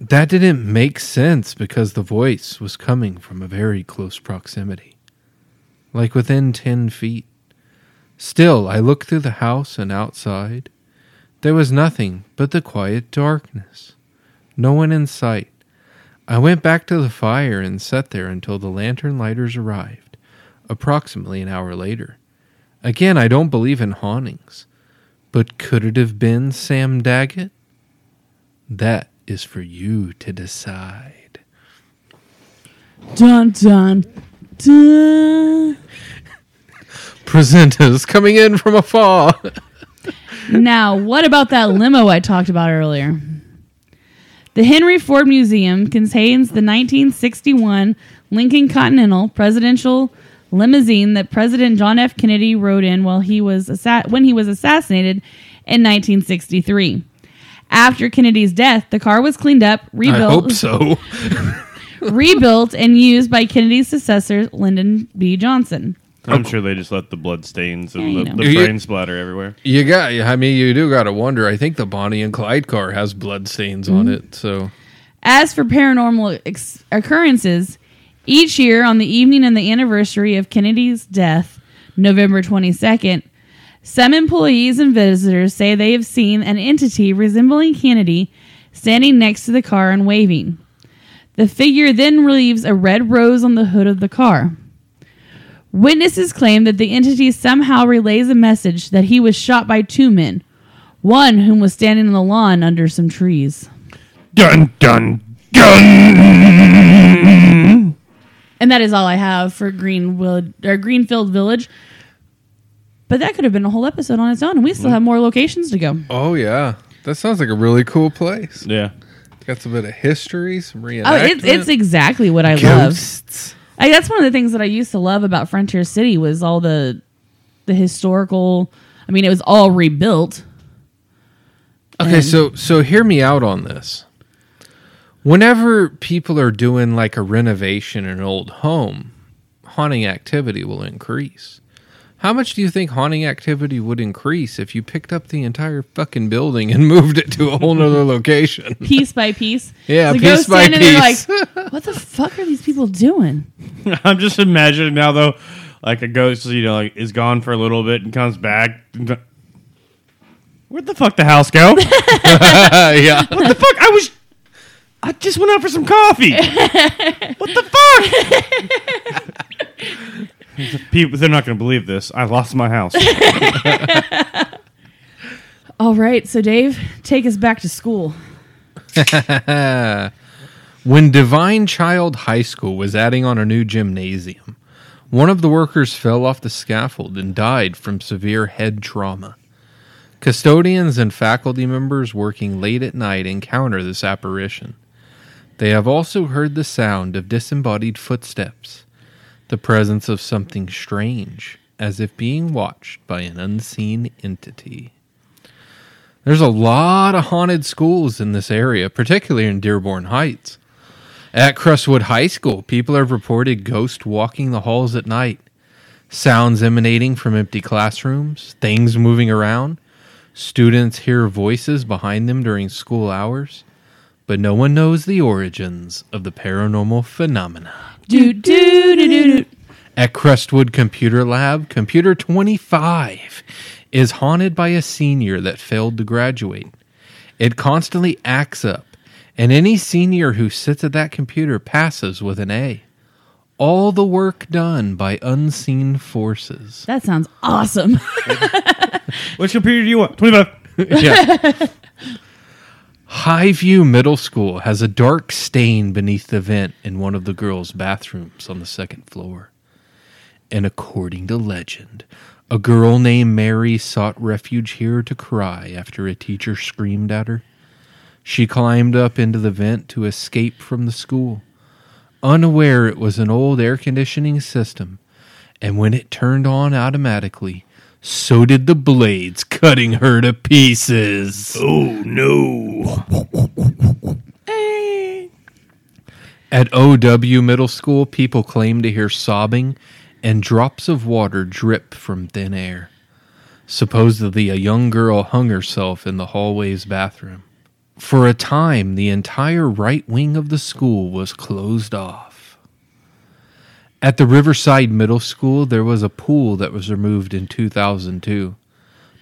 that didn't make sense because the voice was coming from a very close proximity, like within 10 feet. Still, I looked through the house and outside. There was nothing but the quiet darkness. No one in sight. I went back to the fire and sat there until the lantern lighters arrived, approximately an hour later. Again, I don't believe in hauntings, but could it have been Sam Daggett? That is for you to decide. Dun dun dun. Presenters coming in from afar. now, what about that limo I talked about earlier? The Henry Ford Museum contains the 1961 Lincoln Continental presidential limousine that President John F. Kennedy rode in while he was assa- when he was assassinated in 1963. After Kennedy's death, the car was cleaned up, rebuilt, I hope so. rebuilt, and used by Kennedy's successor, Lyndon B. Johnson. I'm sure they just let the blood stains and Yeah, you the, know. the brain splatter everywhere. You got, I mean, you do got to wonder. I think the Bonnie and Clyde car has blood stains on Mhm. it. So, As for paranormal ex- occurrences, each year on the evening and the anniversary of Kennedy's death, November 22nd, some employees and visitors say they have seen an entity resembling Kennedy standing next to the car and waving. The figure then leaves a red rose on the hood of the car. Witnesses claim that the entity somehow relays a message that he was shot by two men, one whom was standing on the lawn under some trees. Dun dun dun. And that is all I have for Greenwood or Greenfield Village. But that could have been a whole episode on its own, and we still mm. have more locations to go. oh yeah, that sounds like a really cool place. Yeah. Got some bit of history, some reenactment. Oh, it's it's exactly what I Ghosts. love. I, that's one of the things that I used to love about Frontier City was all the the historical. I mean, it was all rebuilt. Okay, And- so so hear me out on this. Whenever people are doing like a renovation in an old home, haunting activity will increase. How much do you think haunting activity would increase if you picked up the entire fucking building and moved it to a whole nother location? piece by piece. Yeah, The piece by standing there piece. Like, what the fuck are these people doing? I'm just imagining now though, like a ghost, you know, like is gone for a little bit and comes back. Where'd the fuck the house go? yeah. What the fuck? I was. I just went out for some coffee. what the fuck? People, they're not going to believe this. I lost my house. All right, so Dave, take us back to school. when Divine Child High School was adding on a new gymnasium, one of the workers fell off the scaffold and died from severe head trauma. Custodians and faculty members working late at night encounter this apparition. They have also heard the sound of disembodied footsteps, the presence of something strange, as if being watched by an unseen entity. There's a lot of haunted schools in this area, particularly in Dearborn Heights. At Crestwood High School, people have reported ghosts walking the halls at night, sounds emanating from empty classrooms, things moving around. Students hear voices behind them during school hours, but no one knows the origins of the paranormal phenomena. Do do do do do. At Crestwood Computer Lab, Computer 25 is haunted by a senior that failed to graduate. It constantly acts up And any senior who sits at that computer passes with an A. All the work done by unseen forces. That sounds awesome. Which computer do you want? 25. yeah. Highview Middle School has a dark stain beneath the vent in one of the girls' bathrooms on the second floor. And according to legend, a girl named Mary sought refuge here to cry after a teacher screamed at her. She climbed up into the vent to escape from the school, unaware it was an old air conditioning system, and when it turned on automatically, so did the blades, cutting her to pieces. Oh no. At OW Middle School, people claim to hear sobbing and drops of water drip from thin air. Supposedly, a young girl hung herself in the hallway's bathroom. For a time, the entire right wing of the school was closed off. At the Riverside Middle School, there was a pool that was removed in 2002.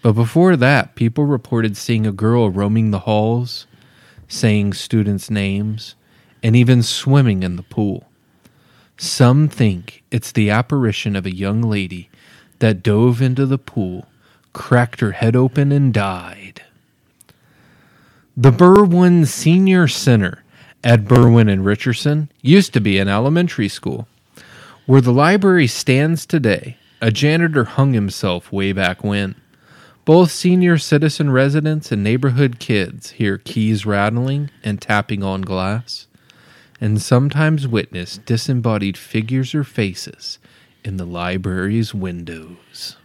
But before that, people reported seeing a girl roaming the halls, saying students' names, and even swimming in the pool. Some think it's the apparition of a young lady that dove into the pool, cracked her head open, and died. The Berwyn Senior Center at Berwyn and Richardson used to be an elementary school. Where the library stands today, a janitor hung himself way back when. Both senior citizen residents and neighborhood kids hear keys rattling and tapping on glass, and sometimes witness disembodied figures or faces in the library's windows.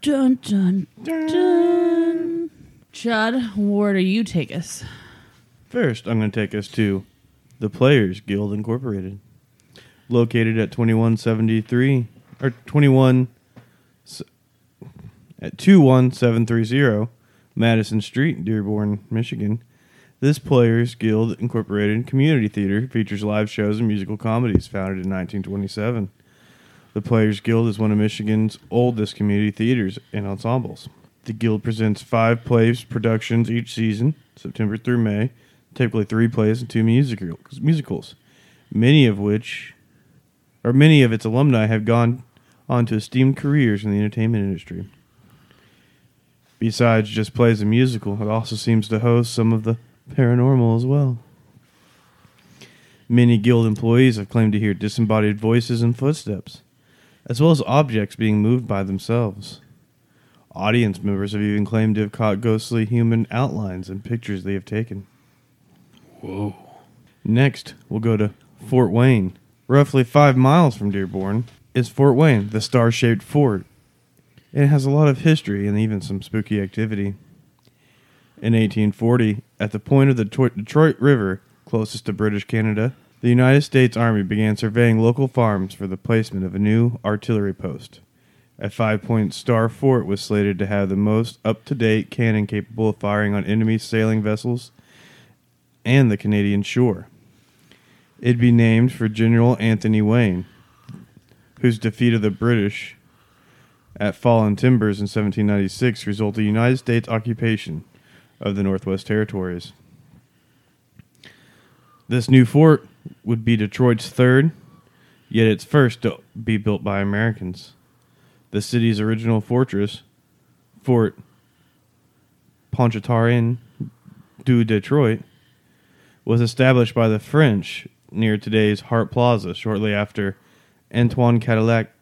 dun dun dun. Chud, where do you take us? First, I'm going to take us to the Players Guild Incorporated, located at 2173 or 21 s- at 21730 Madison Street, Dearborn, Michigan. This Players Guild Incorporated community theater features live shows and musical comedies founded in 1927. The Players Guild is one of Michigan's oldest community theaters and ensembles. The Guild presents five plays productions each season, September through May, typically three plays and two musicals, musicals, many of which, or many of its alumni have gone on to esteemed careers in the entertainment industry. Besides just plays and musical, it also seems to host some of the paranormal as well. Many guild employees have claimed to hear disembodied voices and footsteps, as well as objects being moved by themselves. Audience members have even claimed to have caught ghostly human outlines in pictures they have taken. Whoa. Next, we'll go to Fort Wayne. Roughly five miles from Dearborn is Fort Wayne, the star shaped fort. It has a lot of history and even some spooky activity. In 1840, at the point of the Detroit River, closest to British Canada, the United States Army began surveying local farms for the placement of a new artillery post. A five point star fort was slated to have the most up to date cannon capable of firing on enemy sailing vessels and the Canadian shore. It'd be named for General Anthony Wayne, whose defeat of the British at Fallen Timbers in 1796 resulted in the United States occupation of the Northwest Territories. This new fort would be Detroit's third, yet its first to be built by Americans. The city's original fortress, Fort Pontchartrain du Detroit, was established by the French near today's Hart Plaza shortly after Antoine Cadillac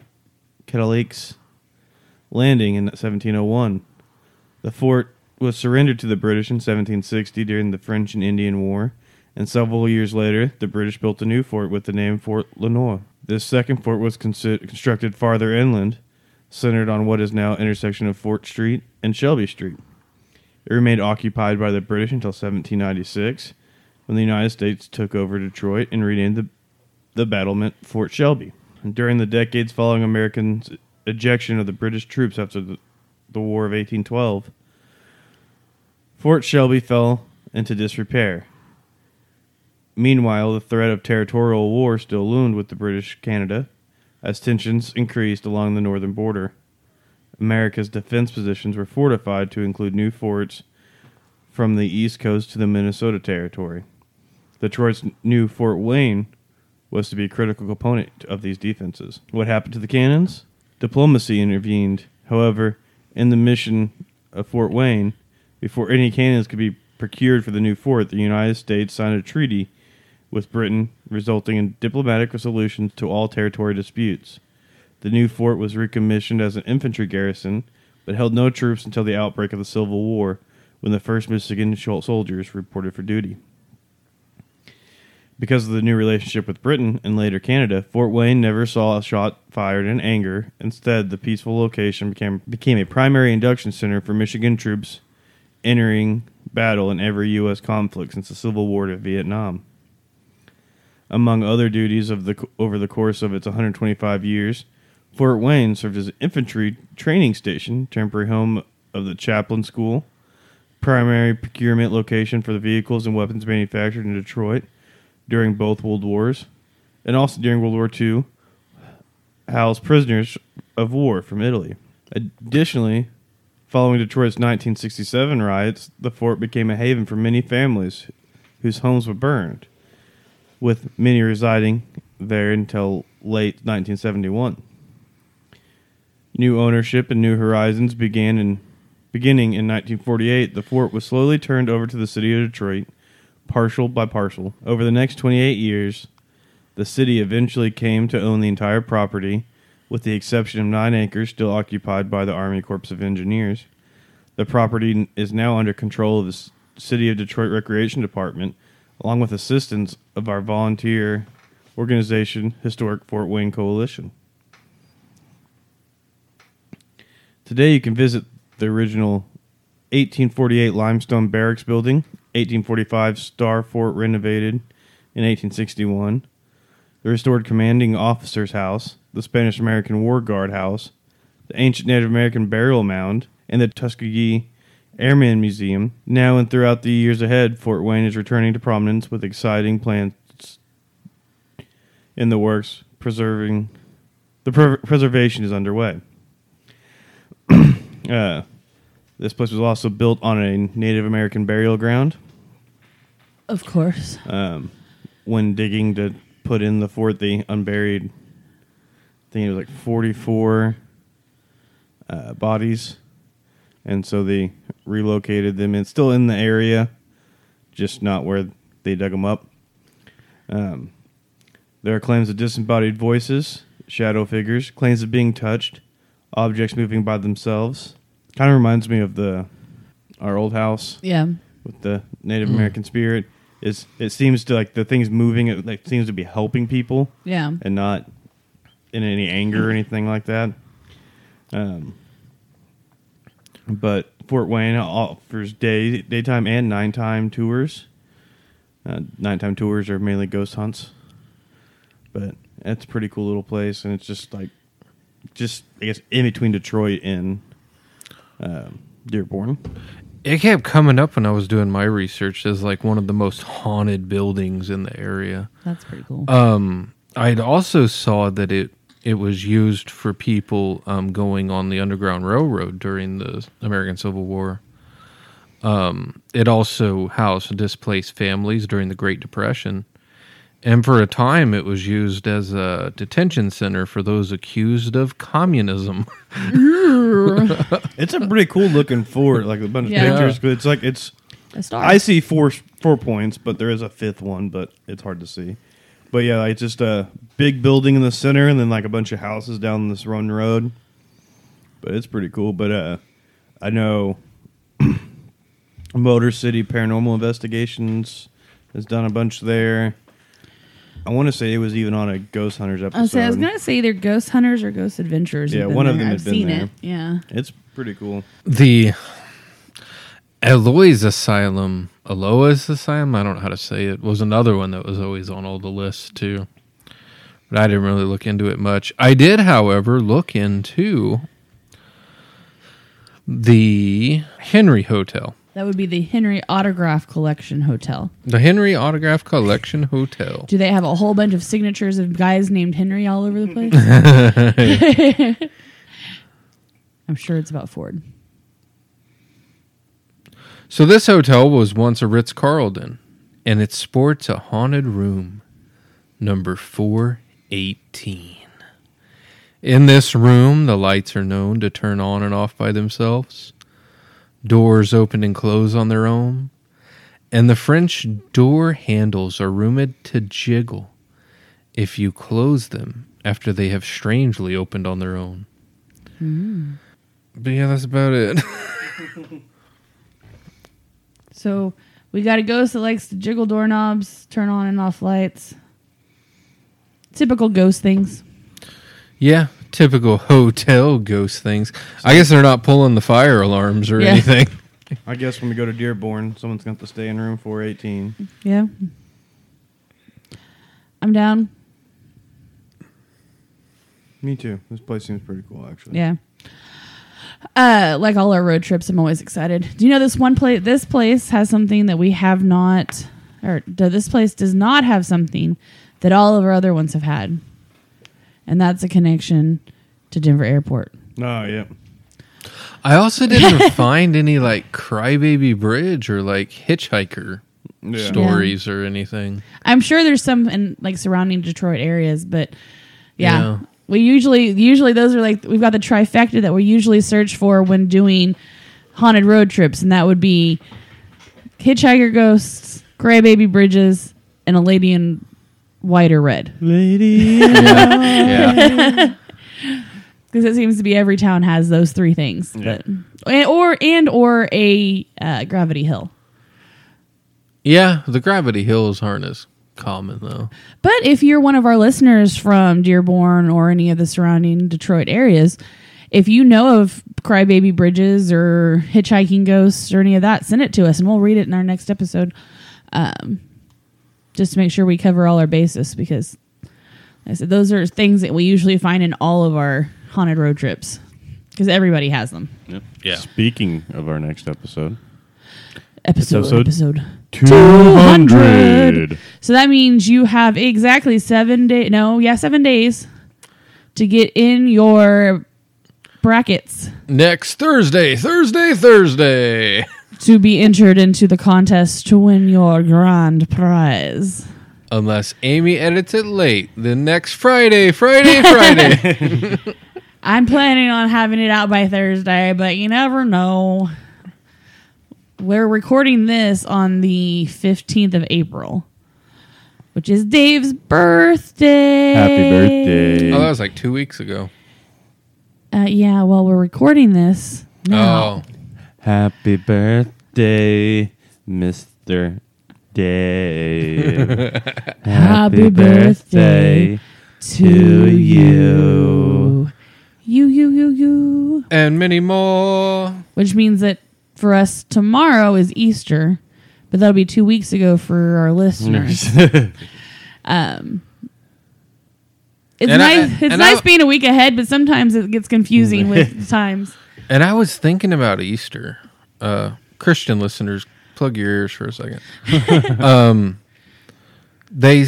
Cadillac's landing in 1701. The fort was surrendered to the British in 1760 during the French and Indian War, and several years later, the British built a new fort with the name Fort Lernoult. This second fort was consi- constructed farther inland, centered on what is now intersection of Fort Street and Shelby Street. It remained occupied by the British until 1796, when the United States took over Detroit and renamed the, the battlement Fort Shelby. And during the decades following Americans' ejection of the British troops after the, the War of 1812, Fort Shelby fell into disrepair. Meanwhile, the threat of territorial war still loomed with the British Canada as tensions increased along the northern border. America's defense positions were fortified to include new forts from the East Coast to the Minnesota Territory. Detroit's new Fort Wayne was to be a critical component of these defenses. What happened to the cannons? Diplomacy intervened. However, in the mission of Fort Wayne, before any cannons could be procured for the new fort, the United States signed a treaty with Britain, resulting in diplomatic resolutions to all territory disputes. The new fort was recommissioned as an infantry garrison, but held no troops until the outbreak of the Civil War, when the first Michigan soldiers reported for duty. Because of the new relationship with Britain and later Canada, Fort Wayne never saw a shot fired in anger. Instead, the peaceful location became became a primary induction center for Michigan troops entering battle in every U.S. conflict since the Civil War to Vietnam. Among other duties of the over the course of its 125 years, Fort Wayne served as an infantry training station, temporary home of the chaplain school, primary procurement location for the vehicles and weapons manufactured in Detroit during both World Wars, and also during World War II, housed prisoners of war from Italy. Additionally, following Detroit's 1967 riots, the fort became a haven for many families whose homes were burned, with many residing there until late 1971. New ownership and new horizons began in beginning in 1948. The fort was slowly turned over to the city of Detroit, partial by partial. Over the next 28 years, the city eventually came to own the entire property, with the exception of nine acres still occupied by the Army Corps of Engineers. The property is now under control of the City of Detroit Recreation Department, along with assistance of our volunteer organization, Historic Fort Wayne Coalition. Today, you can visit the original 1848 limestone barracks building, 1845 Star Fort renovated in 1861, the restored commanding officer's house, the Spanish American War Guard house, the ancient Native American burial mound, and the Tuskegee Airman Museum. Now and throughout the years ahead, Fort Wayne is returning to prominence with exciting plans in the works. Preserving the pre- preservation is underway. uh, this place was also built on a Native American burial ground. Of course. Um, when digging to put in the fort, they unburied. I think it was like forty-four uh, bodies, and so they relocated them. It's still in the area, just not where they dug them up. Um, there are claims of disembodied voices, shadow figures, claims of being touched, objects moving by themselves. Kind of reminds me of the our old house Yeah. with the Native American spirit. Is it seems to like the things moving it like seems to be helping people Yeah. and not in any anger or anything like that. Um, but Fort Wayne offers day daytime and nighttime tours. Uh, nighttime tours are mainly ghost hunts, but it's a pretty cool little place, and it's just like just I guess in between Detroit and um Dearborn. It kept coming up when I was doing my research as like one of the most haunted buildings in the area. That's pretty cool. Um, I also saw that it it was used for people um, going on the Underground Railroad during the American Civil War. Um, it also housed displaced families during the Great Depression, and for a time it was used as a detention center for those accused of communism. It's a pretty cool looking fort, like a bunch of Yeah. pictures. But it's like it's. A star. I see four four points, but there is a fifth one, but it's hard to see. But yeah, it's just a big building in the center, and then like a bunch of houses down this run road. But it's pretty cool. But uh, I know Motor City Paranormal Investigations has done a bunch there. I want to say it was even on a Ghost Hunters episode. I was, I was gonna say either Ghost Hunters or Ghost Adventures. Yeah, have been one of them I've had been seen there. it. Yeah. It's pretty cool. the Eloise Asylum, Eloise Asylum, I don't know how to say it, was another one that was always on all the lists too. But I didn't really look into it much. I did, however, look into the Henry Hotel. That would be the Henry Autograph Collection Hotel. The Henry Autograph Collection Hotel. Do they have a whole bunch of signatures of guys named Henry all over the place? I'm sure it's about Ford. So this hotel was once a Ritz Carlton, and it sports a haunted room, number four eighteen. In this room, the lights are known to turn on and off by themselves. Doors open and close on their own, and the French door handles are rumored to jiggle if you close them after they have strangely opened on their own. Hmm. But yeah, that's about it. So we got a ghost that likes to jiggle doorknobs, turn on and off lights. Typical ghost things. yeah, typical hotel ghost things. I guess they're not pulling the fire alarms or Yeah. anything. I guess when we go to Dearborn, someone's going to have to stay in room 418. Yeah. I'm down. Me too. This place seems pretty cool, actually. Yeah. Uh, like all our road trips, I'm always excited. Do you know this one place? This place has something that we have not, or d- this place does not have something that all of our other ones have had, and that's a connection to Denver Airport. Oh, yeah. I also didn't find any like Crybaby Bridge or like Hitchhiker Yeah. stories or anything. I'm sure there's some in like surrounding Detroit areas, but yeah, Yeah. we usually usually those are like we've got the trifecta that we usually search for when doing haunted road trips, and that would be hitchhiker ghosts, crybaby bridges, and a lady in white or red. Lady. Yeah. Because it seems to be every town has those three things, Yeah. but or and or a uh, gravity hill. yeah, the Gravity Hills aren't as common though. But if you're one of our listeners from Dearborn or any of the surrounding Detroit areas, if you know of crybaby bridges or hitchhiking ghosts or any of that, send it to us and we'll read it in our next episode. Um, just to make sure we cover all our bases because like I said those are things that we usually find in all of our haunted road trips because everybody has them. Yep. Yeah. Speaking of our next episode, Episode episode episode 200. So that means you have exactly seven days. No, yeah, seven days to get in your brackets Next Thursday, Thursday, Thursday. to be entered into the contest to win your grand prize. Unless Amy edits it late, the next Friday, Friday, Friday. I'm planning on having it out by Thursday, but you never know. We're recording this on the 15th of April, which is Dave's birthday. Happy birthday. oh, that was like two weeks ago. Uh, yeah, well, we're recording this now. Oh, Happy birthday, Mr. Dave. Happy birthday to you. You, you, you, you. and many more. Which means that for us, tomorrow is Easter, but that'll be two weeks ago for our listeners. um, it's And I- nice. it's and nice I- being a week ahead, but sometimes it gets confusing with times. And I was thinking about Easter. Uh, Christian listeners, plug your ears for a second. um, they,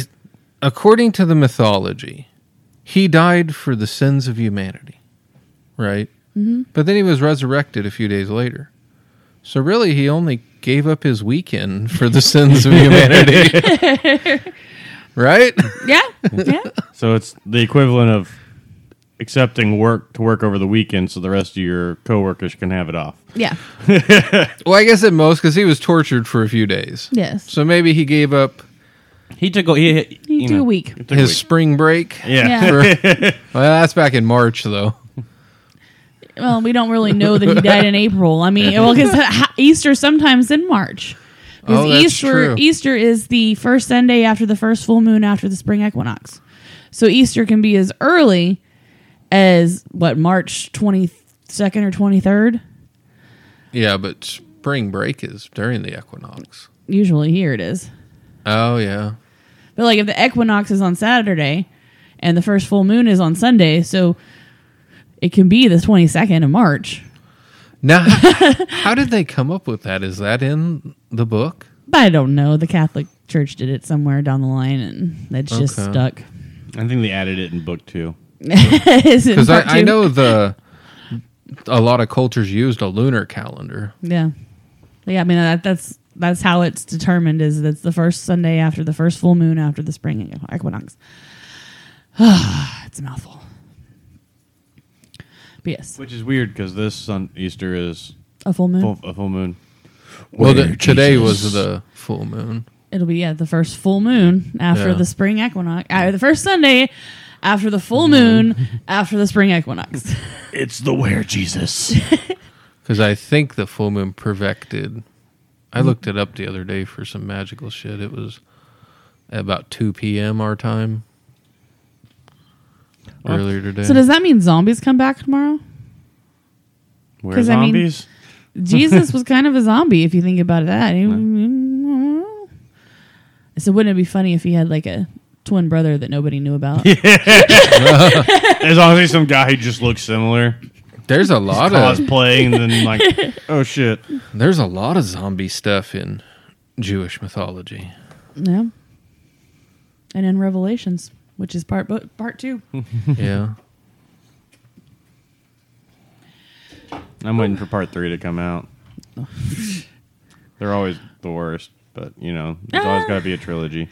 according to the mythology, he died for the sins of humanity, right? Mm-hmm. But then he was resurrected a few days later. So really, he only gave up his weekend for the sins of humanity, right? Yeah, yeah. so it's the equivalent of accepting work to work over the weekend so the rest of your coworkers can have it off. Yeah. Well, I guess at most because he was tortured for a few days. Yes. So maybe he gave up He took a, he, You took a week. took a his week. spring break. Yeah. Yeah. For- well, that's back in March, though. Well, we don't really know that he died in April. I mean, well, because Easter sometimes in March. Because Oh, that's Easter true. Easter is the first Sunday after the first full moon after the spring equinox. So Easter can be as early as what March twenty second or twenty third. Yeah, but spring break is during the equinox. Usually here it is. Oh yeah. But like if the equinox is on Saturday and the first full moon is on Sunday, so it can be the twenty second of March. Now, how did they come up with that? Is that in the book? But I don't know. The Catholic Church did it somewhere down the line, and it's just Okay. stuck. I think they added it in book two. Because Because I, I know the a lot of cultures used a lunar calendar. Yeah. Yeah, I mean that, that's that's how it's determined. Is that's the first Sunday after the first full moon after the spring equinox. it's a mouthful. But yes, Which is weird because this sun Easter is a full moon. full, a full moon. Well, the, today Jesus- was the full moon. It'll be yeah the first full moon after Yeah. the spring equinox. Uh, the first Sunday after the full moon after the spring equinox. It's the where Jesus. Because I think the full moon perfected. I looked it up the other day for some magical shit. It was at about 2 p.m. our time. Earlier today. So does that mean zombies come back tomorrow? Where 'Cause, I mean- zombies? Jesus was kind of a zombie if you think about that. He- So wouldn't it be funny if he had like a twin brother that nobody knew about? as long as he's some guy who just looks similar, There's a lot of cosplaying, and then like, oh shit. there's a lot of zombie stuff in Jewish mythology. Yeah. And in Revelations, which is part bo- part two. yeah. I'm waiting for part three to come out. They're always the worst, but you know, there's always ah. got to be a trilogy.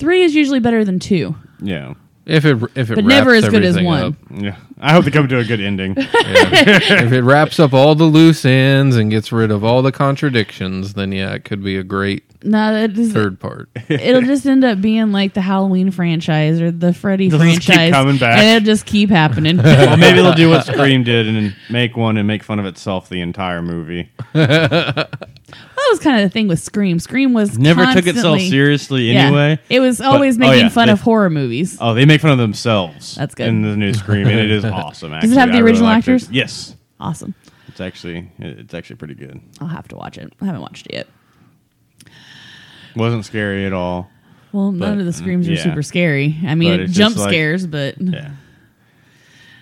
Three is usually better than two. Yeah, If it if it But never wraps as good as everything one. up. yeah. I hope they come to a good ending. if it wraps up all the loose ends and gets rid of all the contradictions, then yeah, it could be a great No, that is, third part. it'll just end up being like the Halloween franchise or the Freddy They'll just keep franchise. coming back. And it'll just keep happening. well, maybe they'll do what Scream did and make one and make fun of itself the entire movie. That was kind of the thing with Scream. Scream was Never took itself constantly- seriously Yeah. anyway. It was always But- oh, making yeah, fun they- of horror movies. Oh, they make fun of themselves. That's good. in the new Scream, and it is awesome. Actually. Does it have the I really original liked it. actors? Yes, Awesome. it's actually it's actually pretty good. I'll have to watch it. I haven't watched it yet. Wasn't scary at all. Well, none But, of the screams are yeah. super scary. I mean, But it's jump like- scares, but Yeah.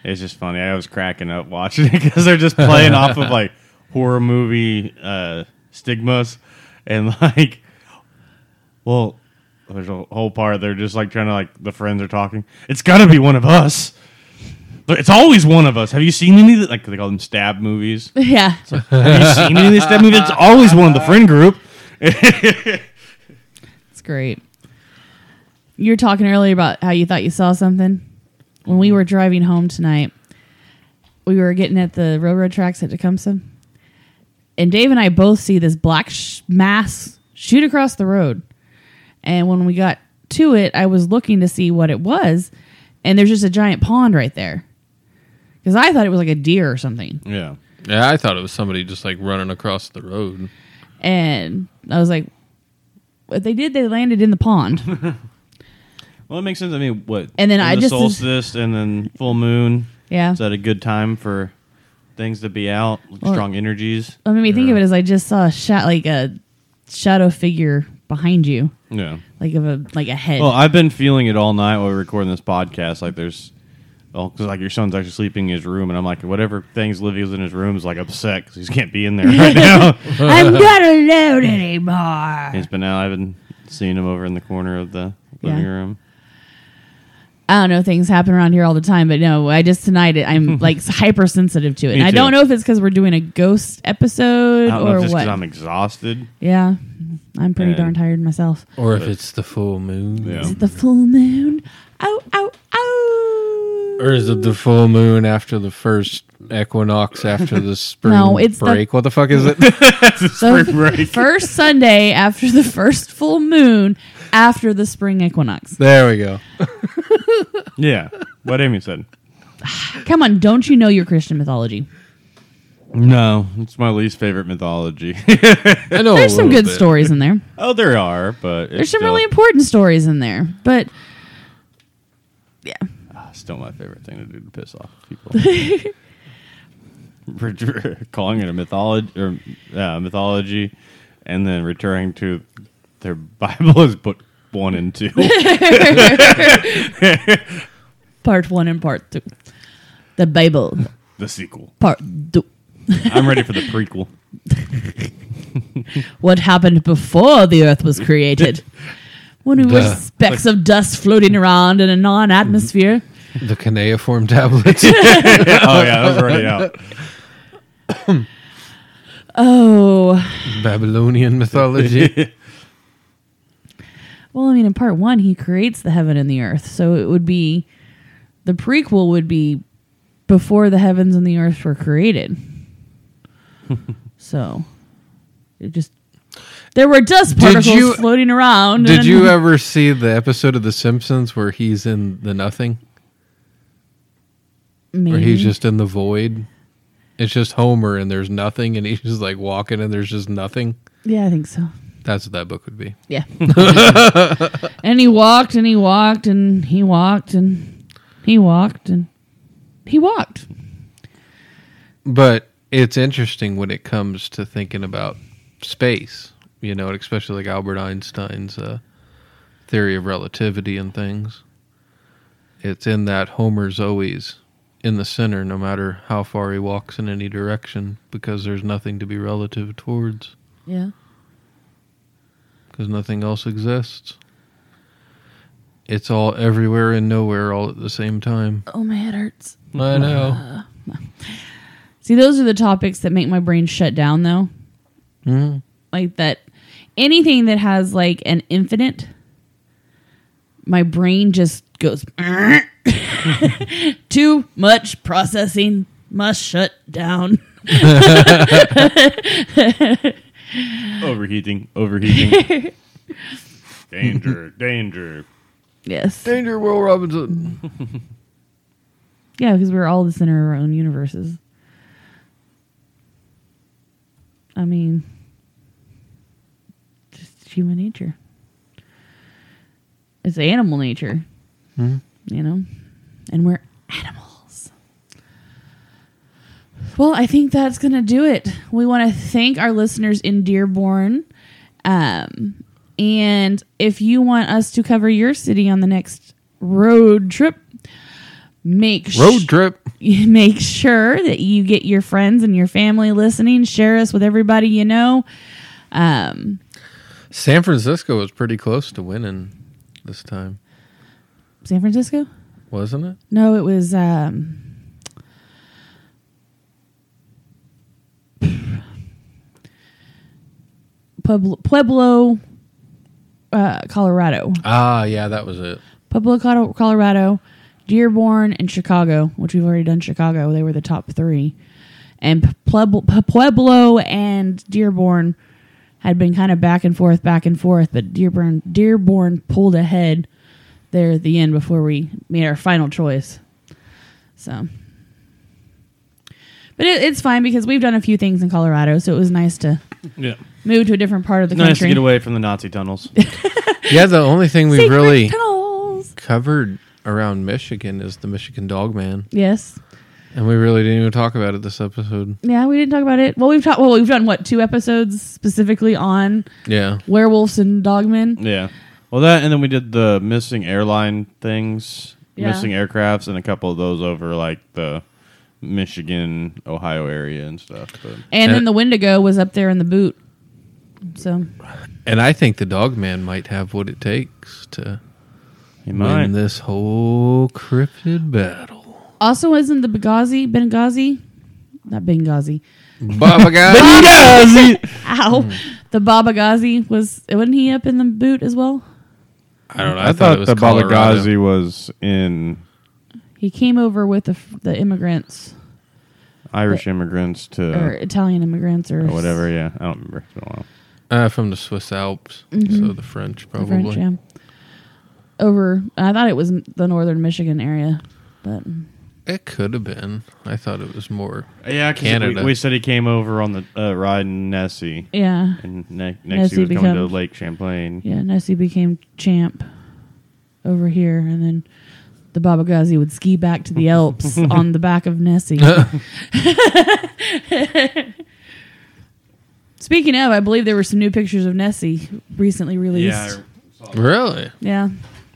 It's just funny. I was cracking up watching it because they're just playing off of like horror movie uh, stigmas and like, well, there's a whole part they're just like trying to like the friends are talking. It's got to be one of us. It's always one of us. Have you seen any of the, like they call them stab movies? yeah. Have you seen any of these stab movies? It's always one of the friend group. It's great. You were talking earlier about how you thought you saw something. When we were driving home tonight, we were getting at the railroad tracks at Tecumseh, and Dave and I both see this black sh- mass shoot across the road. And when we got to it, I was looking to see what it was, and there's just a giant pond right there. Because I thought it was like a deer or something. Yeah. Yeah, I thought it was somebody just like running across the road. And I was like, what they did, they landed in the pond. Well, it makes sense. I mean, what? And then in I the just- solstice and then full moon. Yeah. Is that a good time for things to be out? Well- strong energies. I made me think of it as I just saw a shot like a shadow figure behind you, Yeah. like of a like a head. Well, I've been feeling it all night while we're recording this podcast. Like there's, well, because like your son's actually sleeping in his room, and I'm like, whatever things Livy's in his room is like upset because he can't be in there right now. I'm not alone anymore. He's been out. I've been seeing him over in the corner of the living Yeah. room. I don't know. Things happen around here all the time, but no, I just tonight I'm like hypersensitive to it. And I don't know if it's because we're doing a ghost episode I don't know or if just what. because I'm exhausted. yeah, I'm pretty And- darn tired myself. Or if it's the full moon. Yeah. Is it the full moon? Ow, ow, ow. Or is it the full moon after the first equinox after the spring No, it's the- break? what the fuck is it? the first Sunday after the first full moon after the spring equinox? there we go. Yeah, what Amy said. Come on, don't you know your Christian mythology? No, it's my least favorite mythology. I know. There's some good bit. stories in there. oh, there are, but There's some still, really important stories in there, but yeah, ah, still my favorite thing to do to piss off people. Re- calling it a mythology or yeah, mythology, and then returning to their Bible is book one and two. part one and part two. The Bible, the sequel. part two. I'm ready for the prequel. What happened before the earth was created? When we were Duh. specks of dust floating around in a non atmosphere. Mm-hmm. The cuneiform tablets. oh yeah, that was already out. Oh, Babylonian mythology. Well, I mean, in part one, he creates the heaven and the earth. So it would be the prequel would be before the heavens and the earth were created. so it just there were dust particles you- floating around. Did you ever see the episode of The Simpsons where he's in the nothing? Maybe. Where he's just in the void? It's just Homer and there's nothing and he's just like walking and there's just nothing. Yeah, I think so. That's what that book would be. Yeah. and he walked and he walked and he walked and he walked and he walked. But it's interesting when it comes to thinking about space, you know, especially like Albert Einstein's uh, theory of relativity and things. It's in that Homer's always in the center, no matter how far he walks in any direction, because there's nothing to be relative towards, Yeah. Because nothing else exists. It's all everywhere and nowhere all at the same time. Oh, my head hurts. I know. See, those are the topics that make my brain shut down, though. Mhm. Like that, anything that has like an infinite, my brain just goes, too much processing must shut down. Overheating, overheating. danger, danger. yes. Danger, Will Robinson. Yeah, because we're all the center of our own universes. I mean, just human nature. It's animal nature, Mhm. you know, and we're animals. Well, I think that's going to do it. We want to thank our listeners in Dearborn. Um, and if you want us to cover your city on the next road trip, make Road trip. make sure that you get your friends and your family listening. Share us with everybody you know. Um, San Francisco was pretty close to winning this time, San Francisco? wasn't it? No, it was. Um, Pueblo, Pueblo uh, Colorado. Ah, yeah, that was it. Pueblo, Colorado, Dearborn, and Chicago, which we've already done Chicago. They were the top three. And Pueblo, Pueblo and Dearborn had been kind of back and forth, back and forth, but Dearborn, Dearborn pulled ahead there at the end before we made our final choice. So, but it, it's fine because we've done a few things in Colorado, so it was nice to Yeah. move to a different part of the country. nice country. to get away from the Nazi tunnels. Yeah, the only thing we've Secret really tunnels. covered around Michigan is the Michigan Dog Man, Yes. and we really didn't even talk about it this episode. Yeah, we didn't talk about it. Well, we've talked. Well, we've done what two episodes specifically on Yeah, werewolves and dogmen. yeah. Well, that and then we did the missing airline things, Yeah. missing aircrafts, and a couple of those over like the Michigan, Ohio area and stuff. But And then And- the Wendigo was up there in the boot. So and I think the Dog Man might have what it takes to he win might. this whole cryptid battle. also wasn't the Benghazi Benghazi, not Benghazi. Baba guy. Ow, hmm. the Baba Ghazi was wasn't he up in the boot as well? I don't know. I, I, thought, it was the Baba Colorado. Ghazi was in He came over with the the immigrants Irish immigrants to or Italian immigrants or or whatever. Yeah, I don't remember. It's been a while. Uh, from the Swiss Alps, so the French Mm-hmm. the probably. French. Yeah. Over, I thought it was the northern Michigan area, but It could have been. I thought it was more. Yeah, 'cause Canada. We, we said he came over on the uh, ride in Nessie, yeah, and ne- next Nessie he was coming to becomes- Lake Champlain. Yeah, Nessie became champ over here, and then the Baba Ghazi would ski back to the Alps on the back of Nessie. Speaking of, I believe there were some new pictures of Nessie recently released. Really? Yeah,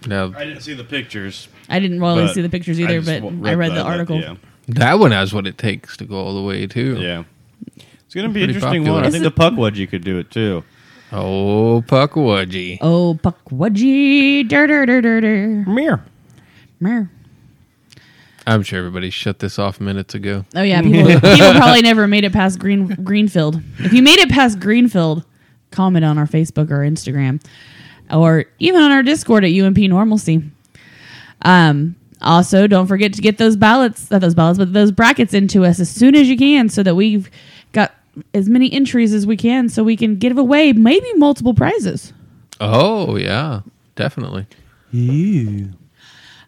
Now I didn't see the pictures. I didn't really see the pictures either, just but I read the that, article. Yeah, that one has what it takes to go all the way too. yeah. It's gonna be an interesting popular. one. I Is think it- the Pukwudgie could do it too. Oh, puck Pukwudgie. Oh, Pukwudgie, dur dur dur dur dur. Mirror. Mer. I'm sure everybody shut this off minutes ago. Oh yeah, people people probably never made it past Green Greenfield. If you made it past Greenfield, comment on our Facebook or Instagram, or even on our Discord at UMP Normalcy. Um. Also, don't forget to get those ballots, not those ballots, but those brackets into us as soon as you can, so that we've got as many entries as we can, so we can give away maybe multiple prizes. Oh yeah, definitely.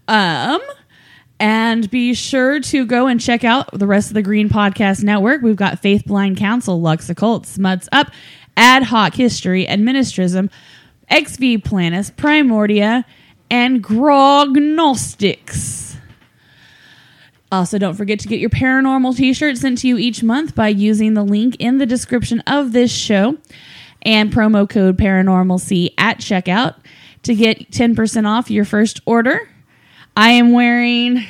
Um, and be sure to go and check out the rest of the Green Podcast Network. We've got Faith Blind Council, Lux Occult, Smuts Up, Ad Hoc History, Administrism, XV Planus, Primordia, and Grognostics. Also, don't forget to get your paranormal t shirt sent to you each month by using the link in the description of this show and promo code paranormalc at checkout to get 10% off your first order. I am wearing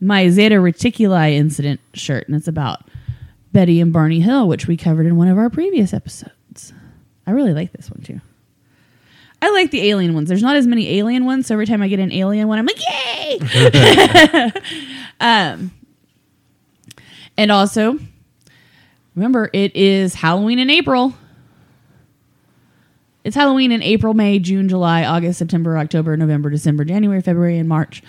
my Zeta Reticuli incident shirt, and it's about Betty and Barney Hill, which we covered in one of our previous episodes. I really like this one too. I like the alien ones. There's not as many alien ones, so every time I get an alien one, I'm like, yay! um, and also, remember, it is Halloween in April. It's Halloween in April, May, June, July, August, September, October, November, December, January, February, and March.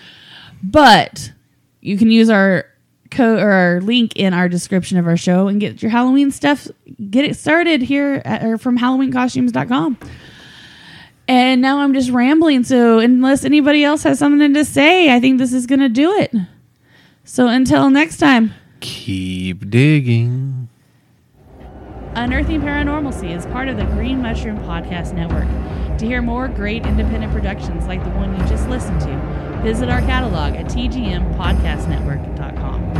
But you can use our code or our link in our description of our show and get your Halloween stuff. Get it started here at, or from HalloweenCostumes.com. And now I'm just rambling. So unless anybody else has something to say, I think this is going to do it. So until next time. Keep digging. Unearthing Paranormalcy is part of the Green Mushroom Podcast Network. To hear more great independent productions like the one you just listened to, visit our catalog at tgmpodcastnetwork.com.